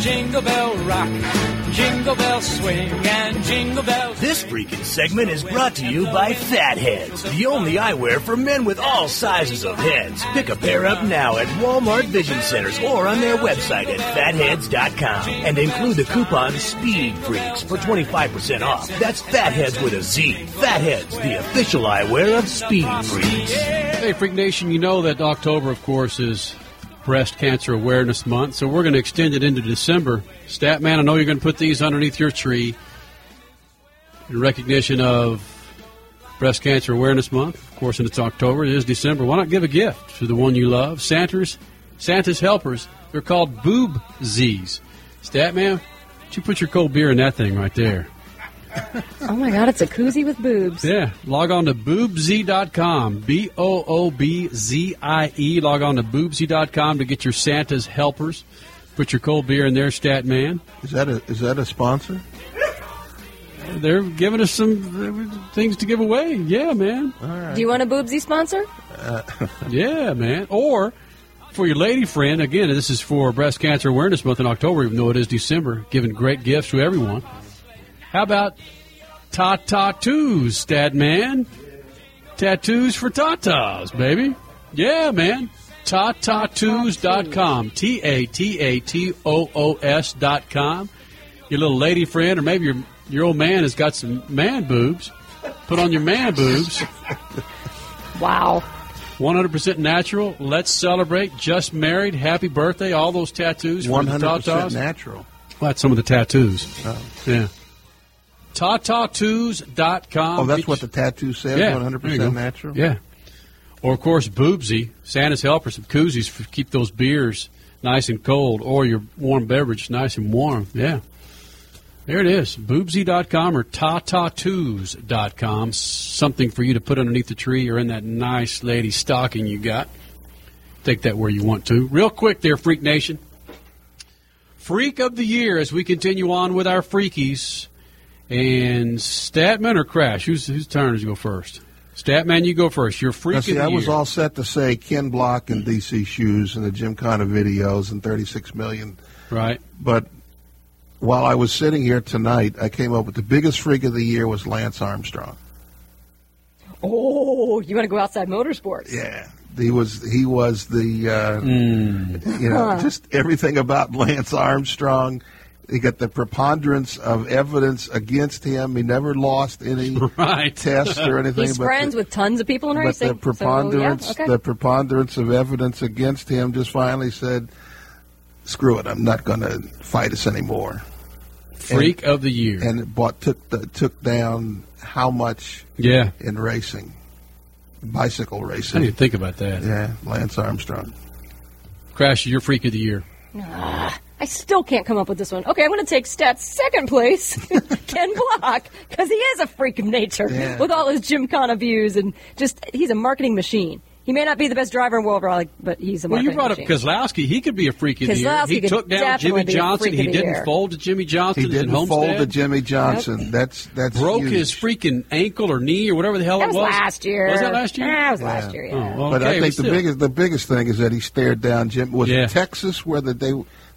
Jingle bell, rock. Jingle bell swing and jingle bells. This freaking segment is brought to you by Fatheadz, the only eyewear for men with all sizes of heads. Pick a pair up now at Walmart Vision Centers or on their website at fatheadz.com and include the coupon Speed Freaks for 25% off. That's Fatheadz with a Z. Fatheadz, the official eyewear of Speed Freaks. Hey, Freak Nation, you know that October, of course, is Breast Cancer Awareness Month, so we're going to extend it into December. Statman, I know you're going to put these underneath your tree in recognition of Breast Cancer Awareness Month. Of course, and it's October, it is December. Why not give a gift to the one you love? Santa's, Santa's helpers, they're called Boob Z's. Statman, you put your cold beer in that thing right there. Oh my God, it's a koozie with boobs. Yeah, log on to boobzie.com, B O O B Z I E. Log on to boobzie.com to get your Santa's helpers. Put your cold beer in there, Stat Man. Is that a is that a sponsor? They're giving us some uh, things to give away. Yeah, man. Do you want a Boobzie sponsor? Yeah, man. Or for your lady friend, again, this is for Breast Cancer Awareness Month in October, even though it is December, giving great gifts to everyone. How about ta tattoos, Dad man? Tattoos for tatas, baby. Yeah, man. Tatatoos.com. T A T A T O O S.com. Your little lady friend, or maybe your, your old man has got some man boobs. Put on your man boobs. Wow. 100% natural. Let's celebrate. Just married. Happy birthday. All those tattoos. 100% natural. Well, that's some of the tattoos. Oh. Yeah. Tatatoos.com. Oh, that's Get what the tattoo says. Yeah, One hundred there you go. percent natural. Yeah. Or, of course, Boobzie, Santa's helper, some koozies for keep those beers nice and cold, or your warm beverage nice and warm. Yeah. There it is. Boobzie.com or tatatoos.com. Something for you to put underneath the tree or in that nice lady stocking you got. Take that where you want to. Real quick there, Freak Nation. Freak of the Year as we continue on with our freakies. And Statman or Crash? Who's, whose turn is to go first? Statman, you go first. You're freak Now, see, I was all set to say Ken Block and DC Shoes and the Gymkhana videos and 36 million. Right. But while I was sitting here tonight, I came up with the biggest freak of the year was Lance Armstrong. Oh, you want to go outside motorsports? Yeah. He was he was the uh, Hmm. you know Huh. just everything about Lance Armstrong. He got the preponderance of evidence against him. He never lost any right. test or anything. He's but friends the- with tons of people in but racing. the preponderance, so, yeah, okay. the preponderance of evidence against him just finally said, "Screw it, I'm not going to fight us anymore." Freak of the year, and it bought took the, took down how much? Yeah. in racing, bicycle I racing. didn't think about that. Yeah, Lance Armstrong. Crash, you're freak of the year. Ah, I still can't come up with this one. Okay, I'm going to take Stats second place, Ken Block, because he is a freak of nature Yeah. with all his Gymkhana views and just he's a marketing machine. He may not be the best driver in world rally, but he's a marketing machine. Well, you marketing brought up machine. Keselowski. He could be a freak of the year. He took down Jimmie Johnson. He didn't year. fold to Jimmie Johnson He didn't Homestead. fold to Jimmie Johnson. That's that's Broke huge. his freaking ankle or knee or whatever the hell That it was was. last year. Was that last year? That was last year, yeah. Oh, well, but I think the still. biggest the biggest thing is that he stared down Jim. Was Yeah. it Texas where that they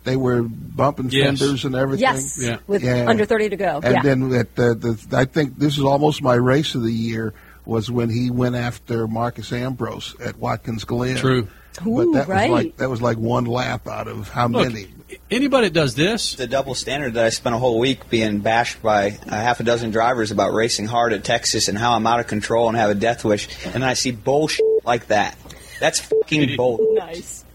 they were bumping Yes. fenders and everything? Yes, Yeah. with under 30 to go. And Yeah. then at the, the I think this is almost my race of the year was when he went after Marcos Ambrose at Watkins Glen. True. but that right. was like that was like one lap out of how Look, many? Anybody that does this, the double standard that I spent a whole week being bashed by a half a dozen drivers about racing hard at Texas and how I'm out of control and have a death wish, and then I see bullshit like that. That's fucking bull. Nice.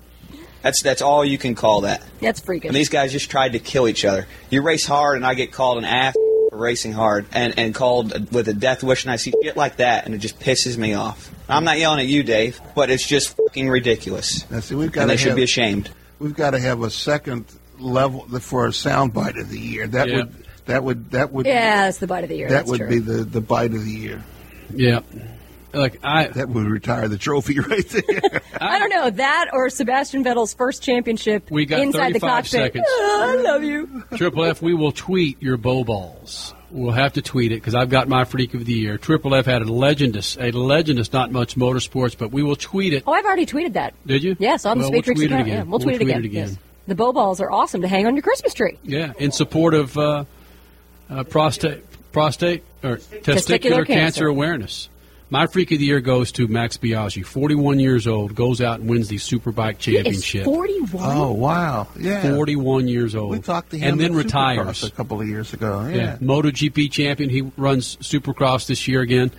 That's that's all you can call that. That's freaking. And these guys just tried to kill each other. You race hard, and I get called an ass for racing hard, and and called with a death wish, and I see shit like that, and it just pisses me off. I'm not yelling at you, Dave, but it's just fucking ridiculous. Now, see, we've got and they to should be ashamed. We've got to have a second level for a soundbite of the year. That Yeah. would that would that would yeah, that's the bite of the year. that that's would true. be the the bite of the year. Yeah. Like I that would retire the trophy right there. I don't know that or Sebastian Vettel's first championship We got inside the 35 cockpit. seconds. I love you. Triple F, we will tweet your bow balls. We'll have to tweet it because I've got my freak of the year. Triple F had a legendous, a legendous, not much motorsports, but we will tweet it. Oh, I've already tweeted that. Did you? Yes, on well, the Speed we'll Freaks tweet it account. again. Yeah, we'll, tweet, it again. Yes. The bow balls are awesome to hang on your Christmas tree. Yeah, in support of uh, uh, prostate, prostate or testicular, Testicular cancer. cancer. awareness. My freak of the year goes to Max Biaggi, 41 years old, goes out and wins the Superbike championship. 41. Oh wow! Yeah, 41 years old. We talked to him and then at Supercross retires. a couple of years ago. Yeah. Yeah, MotoGP champion. He runs Supercross this year again.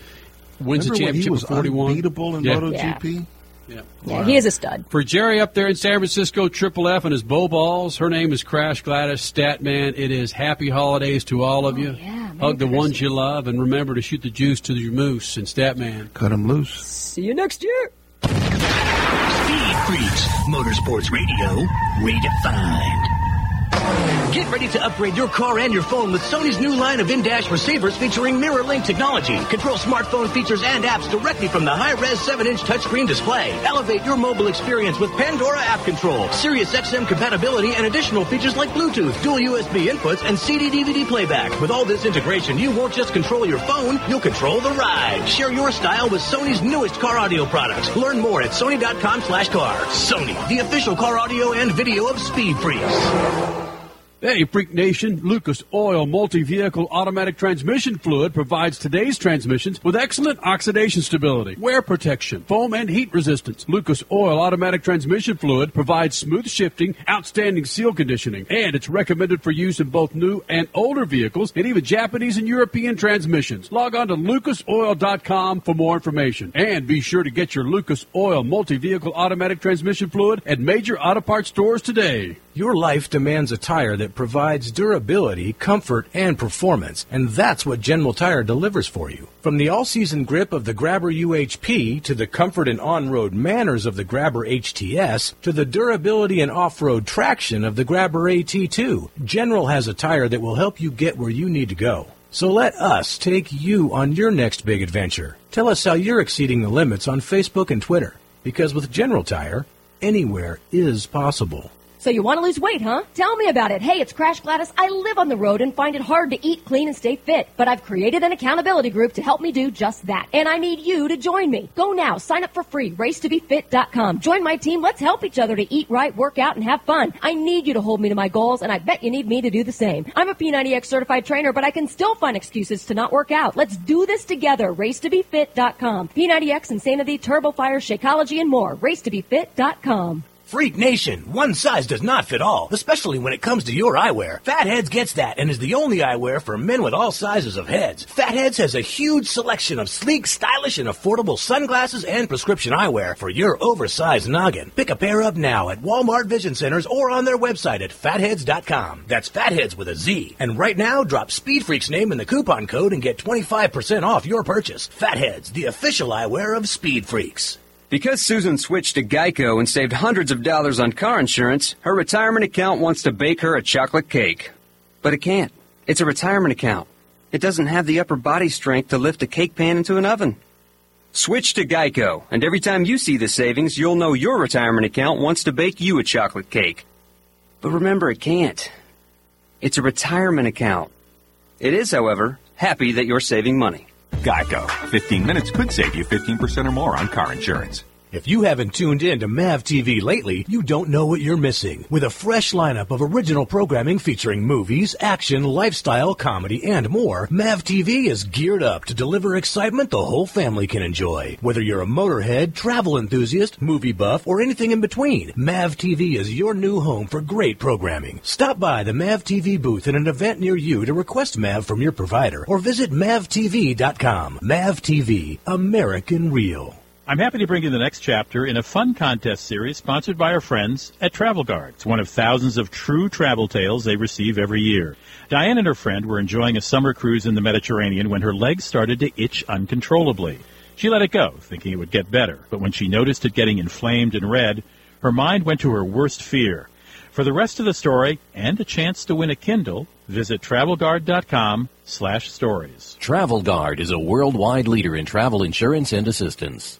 Wins Remember the when championship he was at 41. unbeatable in Yeah. MotoGP. Yeah. Yeah, he is a stud. For Jerry up there in San Francisco, Triple F and his bow balls. Her name is Crash Gladys Statman. It is happy holidays to all of oh, you. Hug the ones you love, and remember to shoot the juice to your moose and Statman. Cut them loose. See you next year. Speed Freaks, Motorsports Radio, redefined. Get ready to upgrade your car and your phone with Sony's new line of in-dash receivers featuring MirrorLink technology. Control smartphone features and apps directly from the high-res 7-inch touchscreen display. Elevate your mobile experience with Pandora app control, Sirius XM compatibility, and additional features like Bluetooth, dual USB inputs, and CD-DVD playback. With all this integration, you won't just control your phone, you'll control the ride. Share your style with Sony's newest car audio products. Learn more at sony.com slash car. Sony, the official car audio and video of Speed Freaks. Hey, Freak Nation, Lucas Oil Multi-Vehicle Automatic Transmission Fluid provides today's transmissions with excellent oxidation stability, wear protection, foam and heat resistance. Lucas Oil Automatic Transmission Fluid provides smooth shifting, outstanding seal conditioning, and it's recommended for use in both new and older vehicles and even Japanese and European transmissions. Log on to lucasoil.com for more information. And be sure to get your Lucas Oil Multi-Vehicle Automatic Transmission Fluid at major auto parts stores today. Your life demands a tire that provides durability, comfort, and performance, and that's what General Tire delivers for you. From the all-season grip of the Grabber UHP to the comfort and on-road manners of the Grabber HTS to the durability and off-road traction of the Grabber AT2, General has a tire that will help you get where you need to go. So let us take you on your next big adventure. Tell us how you're exceeding the limits on Facebook and Twitter, because with General Tire, anywhere is possible. So you want to lose weight, huh? Tell me about it. Hey, it's Crash Gladys. I live on the road and find it hard to eat clean and stay fit, but I've created an accountability group to help me do just that. And I need you to join me. Go now, sign up for free, racetobefit.com. Join my team. Let's help each other to eat right, work out, and have fun. I need you to hold me to my goals, and I bet you need me to do the same. I'm a P90X certified trainer, but I can still find excuses to not work out. Let's do this together. Racetobefit.com. P90X, Insanity, Turbo Fire, Shakeology, and more. Racetobefit.com. Freak Nation, one size does not fit all, especially when it comes to your eyewear. Fatheadz gets that and is the only eyewear for men with all sizes of heads. Fatheadz has a huge selection of sleek, stylish, and affordable sunglasses and prescription eyewear for your oversized noggin. Pick a pair up now at Walmart Vision Centers or on their website at fatheadz.com. That's fatheadz with a Z. And right now, drop Speed Freak's name in the coupon code and get 25% off your purchase. Fatheadz, the official eyewear of Speed Freaks. Because Susan switched to Geico and saved hundreds of dollars on car insurance, her retirement account wants to bake her a chocolate cake. But it can't. It's a retirement account. It doesn't have the upper body strength to lift a cake pan into an oven. Switch to Geico, and every time you see the savings, you'll know your retirement account wants to bake you a chocolate cake. But remember, it can't. It's a retirement account. It is, however, happy that you're saving money. Geico. 15 minutes could save you 15% or more on car insurance. If you haven't tuned in to MAV TV lately, you don't know what you're missing. With a fresh lineup of original programming featuring movies, action, lifestyle, comedy, and more, MAV TV is geared up to deliver excitement the whole family can enjoy. Whether you're a motorhead, travel enthusiast, movie buff, or anything in between, MAV TV is your new home for great programming. Stop by the MAV TV booth at an event near you to request MAV from your provider or visit MAVTV.com. MAV TV, American Real. I'm happy to bring you the next chapter in a fun contest series sponsored by our friends at Travel Guard. It's one of thousands of true travel tales they receive every year. Diane and her friend were enjoying a summer cruise in the Mediterranean when her legs started to itch uncontrollably. She let it go, thinking it would get better, but when she noticed it getting inflamed and red, her mind went to her worst fear. For the rest of the story and a chance to win a Kindle, visit travelguard.com slash stories. Travel Guard is a worldwide leader in travel insurance and assistance.